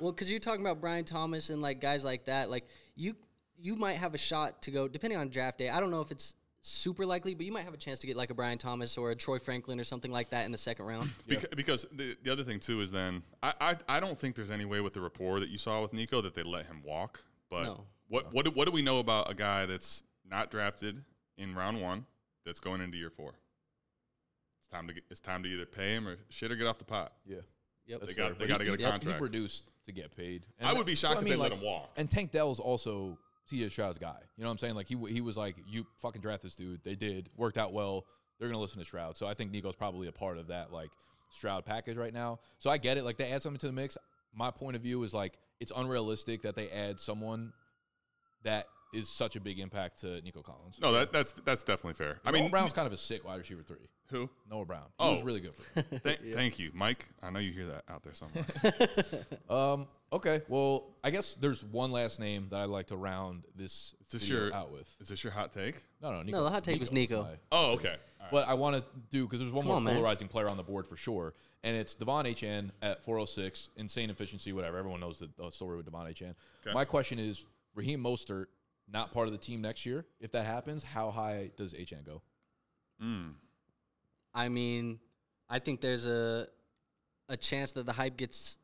[SPEAKER 3] Well, because you're talking about Brian Thomas and like guys like that, like you you might have a shot to go depending on draft day. I don't know if it's super likely, but you might have a chance to get like a Brian Thomas or a Troy Franklin or something like that in the second round.
[SPEAKER 2] Because, because the, the other thing too is then I, I I don't think there's any way with the rapport that you saw with Nico that they let him walk. But
[SPEAKER 3] No.
[SPEAKER 2] what what do, what do we know about a guy that's not drafted in round one that's going into year four? It's time to get, it's time to either pay him or shit or get off the pot.
[SPEAKER 1] Yeah.
[SPEAKER 3] Yep.
[SPEAKER 2] They got-
[SPEAKER 1] fair.
[SPEAKER 2] they gotta get a
[SPEAKER 1] he-
[SPEAKER 2] contract.
[SPEAKER 1] He produced to get paid.
[SPEAKER 2] And I would be shocked
[SPEAKER 1] so,
[SPEAKER 2] if they let him walk.
[SPEAKER 1] And Tank Dell's also CJ Stroud's guy. You know what I'm saying? Like he he was like, you fucking draft this dude. They did worked out well. They're gonna listen to Stroud. So I think Nico's probably a part of that like Stroud package right now. So I get it. Like they add something to the mix. My point of view is like it's unrealistic that they add someone that is such a big impact to Nico Collins.
[SPEAKER 2] No, that that's that's definitely fair. I
[SPEAKER 1] Noah
[SPEAKER 2] mean,
[SPEAKER 1] Brown's kind of a sick wide receiver three.
[SPEAKER 2] who?
[SPEAKER 1] Noah Brown. He was
[SPEAKER 2] Oh.
[SPEAKER 1] really good for him.
[SPEAKER 2] Th- Thank you, Mike. I know you hear that out there somewhere.
[SPEAKER 1] Um. Okay. Well, I guess there's one last name that I'd like to round this,
[SPEAKER 2] Is this
[SPEAKER 1] video
[SPEAKER 2] your
[SPEAKER 1] out with.
[SPEAKER 2] Is this your hot take?
[SPEAKER 1] No, no. Nico,
[SPEAKER 3] No, the hot take was Nico.
[SPEAKER 1] my-
[SPEAKER 2] Oh, okay. All right.
[SPEAKER 1] But I want to do because there's one
[SPEAKER 3] Come
[SPEAKER 1] more
[SPEAKER 3] on, man.
[SPEAKER 1] polarizing player on the board for sure, and it's De'Von Achane at 406, insane efficiency, whatever. Everyone knows the, the story with De'Von Achane.
[SPEAKER 2] Okay.
[SPEAKER 1] My question is, Raheem Mostert not part of the team next year. If that happens, how high does Achane go?
[SPEAKER 2] Mm.
[SPEAKER 3] I mean, I think there's a a chance that the hype gets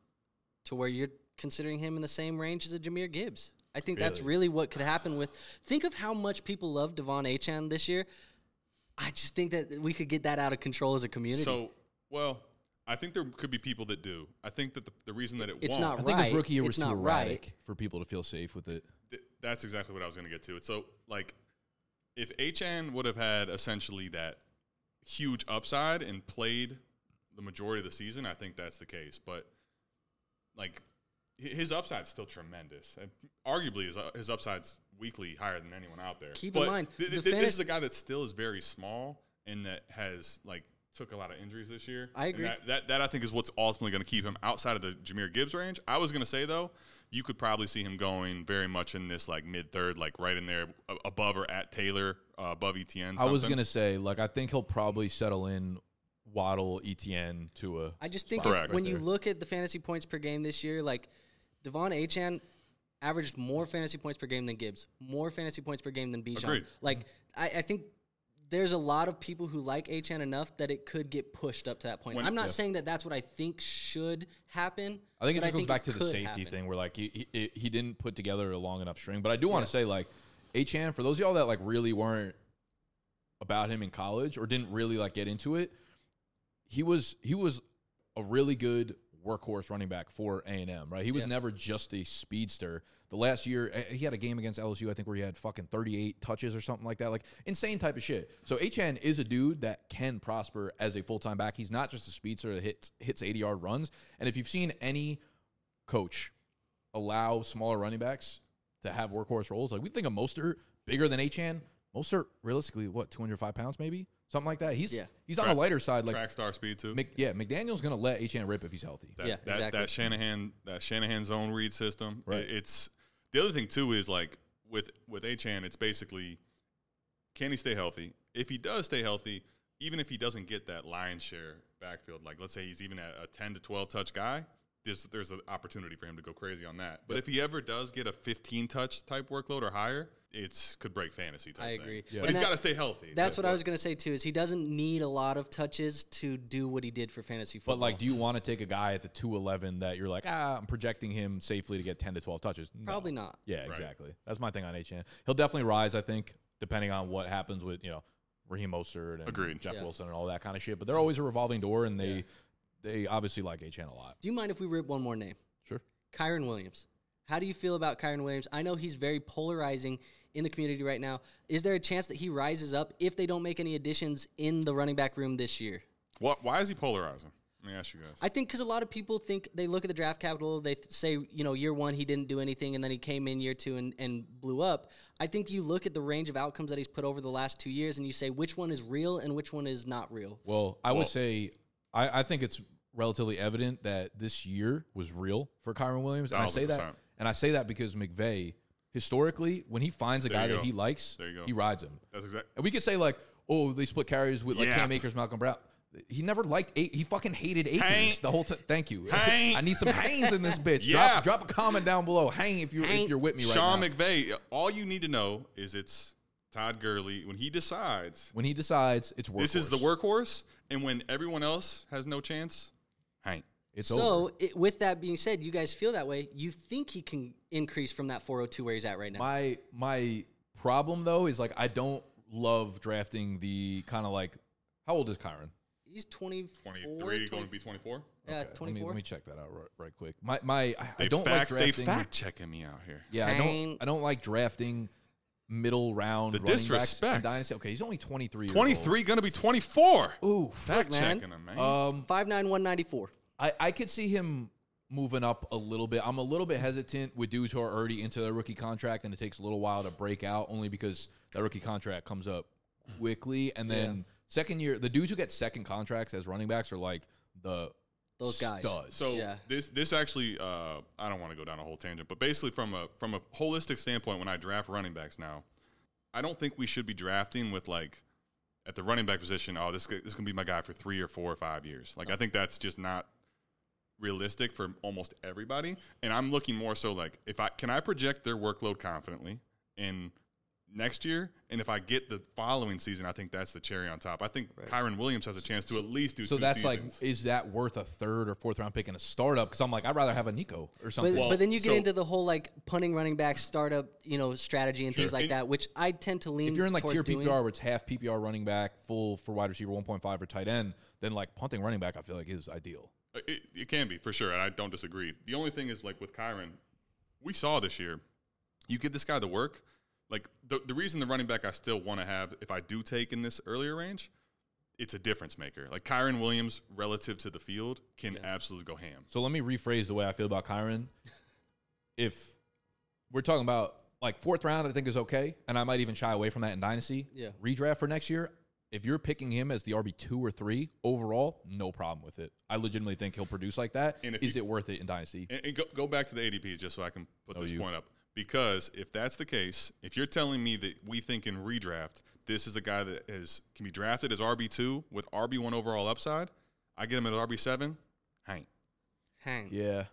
[SPEAKER 3] to where you're considering him in the same range as a Jahmyr Gibbs. I think that's
[SPEAKER 1] Really?
[SPEAKER 3] really what could happen with. Think of how much people love De'Von Achane this year. I just think that we could get that out of control as a community.
[SPEAKER 2] So, well, I think there could be people that do. I think that the, the reason that it
[SPEAKER 3] It's
[SPEAKER 2] won't,
[SPEAKER 3] not
[SPEAKER 1] I think
[SPEAKER 3] Right,
[SPEAKER 1] his rookie year was too
[SPEAKER 3] not right.
[SPEAKER 1] erratic for people to feel safe with it.
[SPEAKER 2] Th- that's exactly what I was going to get to. It's so like if Achane would have had essentially that huge upside and played the majority of the season, I think that's the case. But like his upside's still tremendous, and arguably his uh, his upside's weekly higher than anyone out there.
[SPEAKER 3] Keep in mind,
[SPEAKER 2] th- th- this is a guy that still is very small and that has like took a lot of injuries this year.
[SPEAKER 3] I
[SPEAKER 2] And
[SPEAKER 3] agree.
[SPEAKER 2] that, that that I think is what's ultimately going to keep him outside of the Jahmyr Gibbs range. I was going to say though, you could probably see him going very much in this like mid third, like right in there above or at Taylor, uh, above Etienne.
[SPEAKER 1] I was gonna say, like, I think he'll probably settle in Waddle, Etienne to a.
[SPEAKER 3] I just think
[SPEAKER 2] Correct.
[SPEAKER 3] if, when you look at the fantasy points per game this year, like De'Von Achane averaged more fantasy points per game than Gibbs, more fantasy points per game than Bijan. Like I, I think there's a lot of people who like Achane enough that it could get pushed up to that point.
[SPEAKER 2] When-
[SPEAKER 3] I'm not
[SPEAKER 2] Yeah.
[SPEAKER 3] saying that that's what I think should happen.
[SPEAKER 1] I think it just goes back to the safety
[SPEAKER 3] happen.
[SPEAKER 1] thing where like he, he he didn't put together a long enough string. But I do want to say like Achane for those of y'all that like really weren't about him in college or didn't really like get into it, he was he was a really good workhorse running back for A and M. Right, he was
[SPEAKER 3] Yeah.
[SPEAKER 1] never just a speedster. The last year eh, he had a game against LSU, I think, where he had fucking 38 touches or something like that, like insane type of shit. So Achane is a dude that can prosper as a full time back. He's not just a speedster that hits hits 80 yard runs. And if you've seen any coach allow smaller running backs to have workhorse roles. Like we think of Mostert bigger than Achane. Mostert realistically, what, 205 pounds maybe? Something like that. He's
[SPEAKER 3] Yeah.
[SPEAKER 1] he's on
[SPEAKER 2] Track-
[SPEAKER 1] the lighter side. Like
[SPEAKER 2] Track star speed too.
[SPEAKER 1] Mc, yeah, McDaniel's gonna let Achane rip if he's healthy.
[SPEAKER 2] that,
[SPEAKER 3] Yeah,
[SPEAKER 2] that,
[SPEAKER 3] exactly.
[SPEAKER 2] that Shanahan that Shanahan zone read system.
[SPEAKER 1] Right.
[SPEAKER 2] It, it's the other thing too is like with with Achane, it's basically can he stay healthy? If he does stay healthy, even if he doesn't get that lion share backfield, like let's say he's even a, a ten to twelve touch guy, there's there's an opportunity for him to go crazy on that. But if he ever does get a fifteen touch type workload or higher, it's could break fantasy type.
[SPEAKER 3] I
[SPEAKER 2] thing.
[SPEAKER 3] agree.
[SPEAKER 1] Yeah.
[SPEAKER 2] But
[SPEAKER 3] And
[SPEAKER 2] he's
[SPEAKER 3] that-
[SPEAKER 2] got to stay healthy.
[SPEAKER 3] That's what I was going to say too. Is he doesn't need a lot of touches to do what he did for fantasy football.
[SPEAKER 1] But like, do you want to take a guy at the 211 that you're like, ah, I'm projecting him safely to get 10 to 12 touches? No.
[SPEAKER 3] probably not.
[SPEAKER 1] Yeah, exactly. That's my thing on Achane. He'll definitely rise, I think, depending on what happens with you know Raheem Mostert and
[SPEAKER 2] Agreed.
[SPEAKER 1] Jeff
[SPEAKER 3] Yeah.
[SPEAKER 1] Wilson and all that kind of shit. But they're always a revolving door, and they they obviously like Achane a lot.
[SPEAKER 3] Do you mind if we rip one more name?
[SPEAKER 1] Sure.
[SPEAKER 3] Kyren Williams. How do you feel about Kyren Williams? I know he's very polarizing in the community right now. Is there a chance that he rises up if they don't make any additions in the running back room this year?
[SPEAKER 2] What? Why is he polarizing? Let me ask you guys.
[SPEAKER 3] I think because a lot of people think they look at the draft capital, they th- say, you know, year one he didn't do anything, and then he came in year two and, and blew up. I think you look at the range of outcomes that he's put over the last two years, and you say which one is real and which one is not real.
[SPEAKER 1] Well, I
[SPEAKER 2] Well-
[SPEAKER 1] would say I, I think it's relatively evident that this year was real for Kyren Williams, and I say that,
[SPEAKER 2] 1000%.
[SPEAKER 1] and I say that because McVay, historically, when he finds a
[SPEAKER 2] There
[SPEAKER 1] guy that he likes,
[SPEAKER 2] There you go.
[SPEAKER 1] he rides him.
[SPEAKER 2] That's exactly.
[SPEAKER 1] And we could say like, oh, they split carries with like
[SPEAKER 2] Yeah.
[SPEAKER 1] Cam Akers, Malcolm Brown. He never liked eight. He fucking hated Akers
[SPEAKER 2] Hank.
[SPEAKER 1] the whole time. Thank you.
[SPEAKER 2] Hank.
[SPEAKER 1] I need some hangs in this bitch.
[SPEAKER 2] Yeah.
[SPEAKER 1] Drop, drop a comment down below. Hang if you if
[SPEAKER 3] Hank.
[SPEAKER 1] you're with me right
[SPEAKER 2] Sean
[SPEAKER 1] now.
[SPEAKER 2] Sean McVay, all you need to know is it's Todd Gurley. When he decides
[SPEAKER 1] when he decides it's workhorse.
[SPEAKER 2] this is the workhorse, and when everyone else has no chance, Hank.
[SPEAKER 1] It's
[SPEAKER 3] so,
[SPEAKER 1] over.
[SPEAKER 3] it, with that being said, you guys feel that way. You think he can increase from that 402 where he's at right now?
[SPEAKER 1] My my problem though is like I don't love drafting the kind of like how old is Kyren?
[SPEAKER 3] he's 24,
[SPEAKER 2] 23 going to be 24.
[SPEAKER 3] Yeah,
[SPEAKER 1] Okay, Let me,
[SPEAKER 3] 24.
[SPEAKER 1] let me check that out right, right quick. My my I, I don't
[SPEAKER 2] fact
[SPEAKER 1] like
[SPEAKER 2] they fact checking me out here.
[SPEAKER 1] Yeah, I don't. I don't like drafting middle round.
[SPEAKER 2] The
[SPEAKER 1] running backs in
[SPEAKER 2] disrespect.
[SPEAKER 1] Dynasty. Okay, he's only twenty three.
[SPEAKER 2] 23 going to be 24.
[SPEAKER 1] Ooh.
[SPEAKER 2] Fact
[SPEAKER 3] man.
[SPEAKER 2] checking him, man.
[SPEAKER 1] Um,
[SPEAKER 3] 5'9", 194.
[SPEAKER 1] I I could see him moving up a little bit. I'm a little bit hesitant with dudes who are already into their rookie contract, and it takes a little while to break out, only because that rookie contract comes up quickly, and then second year, the dudes who get second contracts as running backs are like the
[SPEAKER 3] Those guys.
[SPEAKER 1] studs.
[SPEAKER 2] So
[SPEAKER 3] Yeah.
[SPEAKER 2] this this actually uh, I don't want to go down a whole tangent, but basically from a from a holistic standpoint, when I draft running backs now, I don't think we should be drafting with like at the running back position. Oh, this guy- this gonna be my guy for three or four or five years. Like I think that's just not realistic for almost everybody. And I'm looking more so like if I can I project their workload confidently in next year, and if I get the following season, I think that's the cherry on top. I think Kyren Williams has a chance to at least do
[SPEAKER 1] So
[SPEAKER 2] two
[SPEAKER 1] that's
[SPEAKER 2] seasons.
[SPEAKER 1] like, is that worth a third or fourth round pick in a startup? Because I'm like, I'd rather have a Nico or something.
[SPEAKER 3] But,
[SPEAKER 2] Well,
[SPEAKER 3] but then you get
[SPEAKER 2] so-
[SPEAKER 3] into the whole like punting running back startup, you know, strategy and things like
[SPEAKER 2] And-
[SPEAKER 3] that, which I tend to lean.
[SPEAKER 1] if you're in like
[SPEAKER 3] towards
[SPEAKER 1] tier
[SPEAKER 3] doing.
[SPEAKER 1] PPR where it's half PPR running back, full for wide receiver 1.5 or tight end, then like punting running back, I feel like is ideal.
[SPEAKER 2] It, it can be for sure, and I don't disagree. The only thing is like with Kyren, we saw this year. You give this guy the work. Like the the reason the running back I still want to have if I do take in this earlier range, it's a difference maker. Like Kyren Williams relative to the field can absolutely go ham.
[SPEAKER 1] So let me rephrase the way I feel about Kyren. If we're talking about like fourth round, I think is okay, and I might even shy away from that in dynasty.
[SPEAKER 3] Yeah.
[SPEAKER 1] Redraft for next year. If you're picking him as the RB two or three overall, no problem with it. I legitimately think he'll produce like that.
[SPEAKER 2] And if
[SPEAKER 1] Is
[SPEAKER 2] you-
[SPEAKER 1] it worth it in dynasty?
[SPEAKER 2] And, and go, go back to the ADPs just so I can put
[SPEAKER 1] Oh,
[SPEAKER 2] this
[SPEAKER 1] you-
[SPEAKER 2] point up. Because if that's the case, if you're telling me that we think in redraft, this is a guy that is can be drafted as RB two with RB one overall upside, I get him at RB seven. Hank,
[SPEAKER 3] Hang.
[SPEAKER 1] Yeah.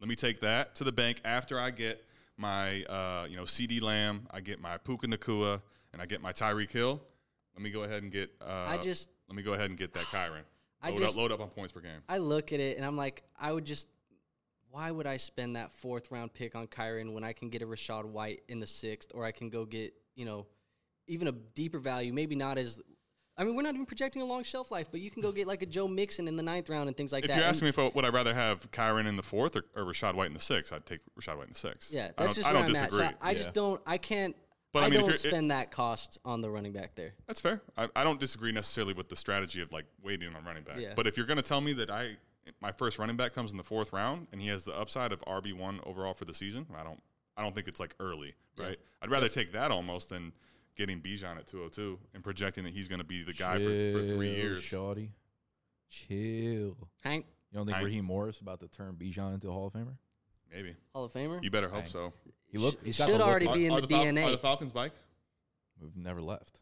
[SPEAKER 2] let me take that to the bank after I get my uh, you know CeeDee Lamb, I get my Puka Nacua, and I get my Tyreek Hill. Let me go ahead and get. Uh,
[SPEAKER 3] I just
[SPEAKER 2] let me go ahead and get that Kyren.
[SPEAKER 3] I
[SPEAKER 2] Load,
[SPEAKER 3] just-
[SPEAKER 2] up, load up on points per game.
[SPEAKER 3] I look at it and I'm like, I would just. Why would I spend that fourth round pick on Kyren when I can get a Rachaad White in the sixth, or I can go get you know, even a deeper value, maybe not as. I mean, we're not even projecting a long shelf life, but you can go get like a Joe Mixon in the ninth round and things like
[SPEAKER 2] If
[SPEAKER 3] that.
[SPEAKER 2] If you're
[SPEAKER 3] And-
[SPEAKER 2] asking me if I, would I rather have Kyren in the fourth or, or Rachaad White in the sixth, I'd take Rachaad White in the sixth.
[SPEAKER 3] yeah,
[SPEAKER 2] I
[SPEAKER 3] that's
[SPEAKER 2] don't,
[SPEAKER 3] just
[SPEAKER 2] I
[SPEAKER 3] where
[SPEAKER 2] don't
[SPEAKER 3] I'm
[SPEAKER 2] disagree.
[SPEAKER 3] at. So I just
[SPEAKER 1] Yeah.
[SPEAKER 3] don't. I can't.
[SPEAKER 2] But, I
[SPEAKER 3] I,
[SPEAKER 2] mean, if
[SPEAKER 3] don't
[SPEAKER 2] you're- it-
[SPEAKER 3] spend that cost on the running back there.
[SPEAKER 2] That's fair. I, I don't disagree necessarily with the strategy of like waiting on running back.
[SPEAKER 3] Yeah.
[SPEAKER 2] But if you're going to tell me that I my first running back comes in the fourth round and he has the upside of RB one overall for the season, I don't I don't think it's like early, right? I'd rather take that almost than getting Bijan at 202 and projecting that he's going to be the guy for, for three years.
[SPEAKER 1] Shawty. Chill.
[SPEAKER 3] Hank,
[SPEAKER 1] You don't think
[SPEAKER 2] I-
[SPEAKER 1] Raheem Morris about to turn Bijan into a Hall of Famer?
[SPEAKER 2] Maybe
[SPEAKER 3] Hall of Famer.
[SPEAKER 2] you better hope
[SPEAKER 1] Dang.
[SPEAKER 2] so.
[SPEAKER 1] He look.
[SPEAKER 3] Sh-
[SPEAKER 1] he's
[SPEAKER 3] it
[SPEAKER 1] got the
[SPEAKER 3] should
[SPEAKER 1] look
[SPEAKER 3] already
[SPEAKER 1] like-
[SPEAKER 3] be in
[SPEAKER 2] are
[SPEAKER 3] the
[SPEAKER 2] Fal-
[SPEAKER 3] DNA.
[SPEAKER 2] Are the Falcons bike?
[SPEAKER 1] We've never left.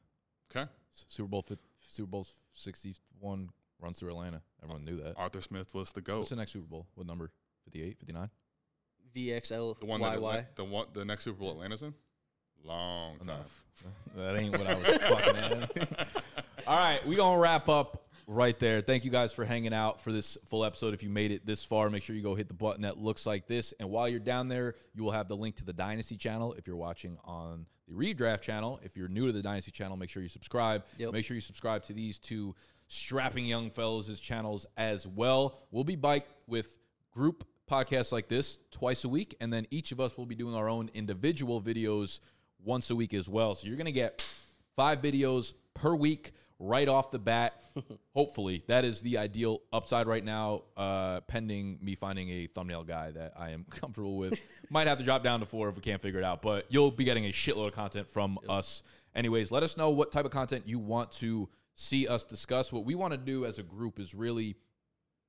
[SPEAKER 2] Okay.
[SPEAKER 1] Super Bowl Super Bowl sixty one runs through Atlanta. Everyone knew that.
[SPEAKER 2] Arthur Smith was the goat.
[SPEAKER 1] What's the next Super Bowl? What number? 58, 59?
[SPEAKER 3] VXL
[SPEAKER 2] The one that
[SPEAKER 3] YY.
[SPEAKER 2] Atla- the one the next Super Bowl Atlanta's in. Long time.
[SPEAKER 1] Enough. that ain't what I was fucking at. All right, we gonna wrap up right there. Thank you guys for hanging out for this full episode. If you made it this far, make sure you go hit the button that looks like this. And while you're down there, you will have the link to the Dynasty channel. If you're watching on the Redraft channel, if you're new to the Dynasty channel, make sure you subscribe.
[SPEAKER 3] Yep.
[SPEAKER 1] Make sure you subscribe to these two strapping young fellows' channels as well. We'll be back with group podcasts like this twice a week, and then each of us will be doing our own individual videos once a week as well. So you're gonna get five videos per week right off the bat. Hopefully, that is the ideal upside right now. Uh, pending me finding a thumbnail guy that I am comfortable with, might have to drop down to four if we can't figure it out. But you'll be getting a shitload of content from us. Anyways, let us know what type of content you want to see us discuss. What we want to do as a group is really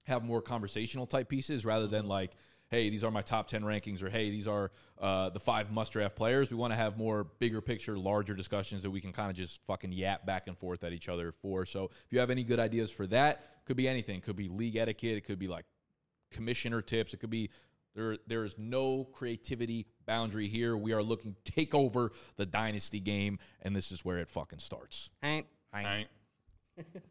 [SPEAKER 1] have more conversational type pieces rather than like, hey, these are my top 10 rankings or hey, these are uh, the five must draft players. We want to have more bigger picture, larger discussions that we can kind of just fucking yap back and forth at each other for. So if you have any good ideas for that, could be anything. Could be league etiquette. It could be like commissioner tips. It could be there. There is no creativity boundary here. We are looking to take over the dynasty game, and this is where it fucking starts.
[SPEAKER 3] Hank.
[SPEAKER 2] I ain't.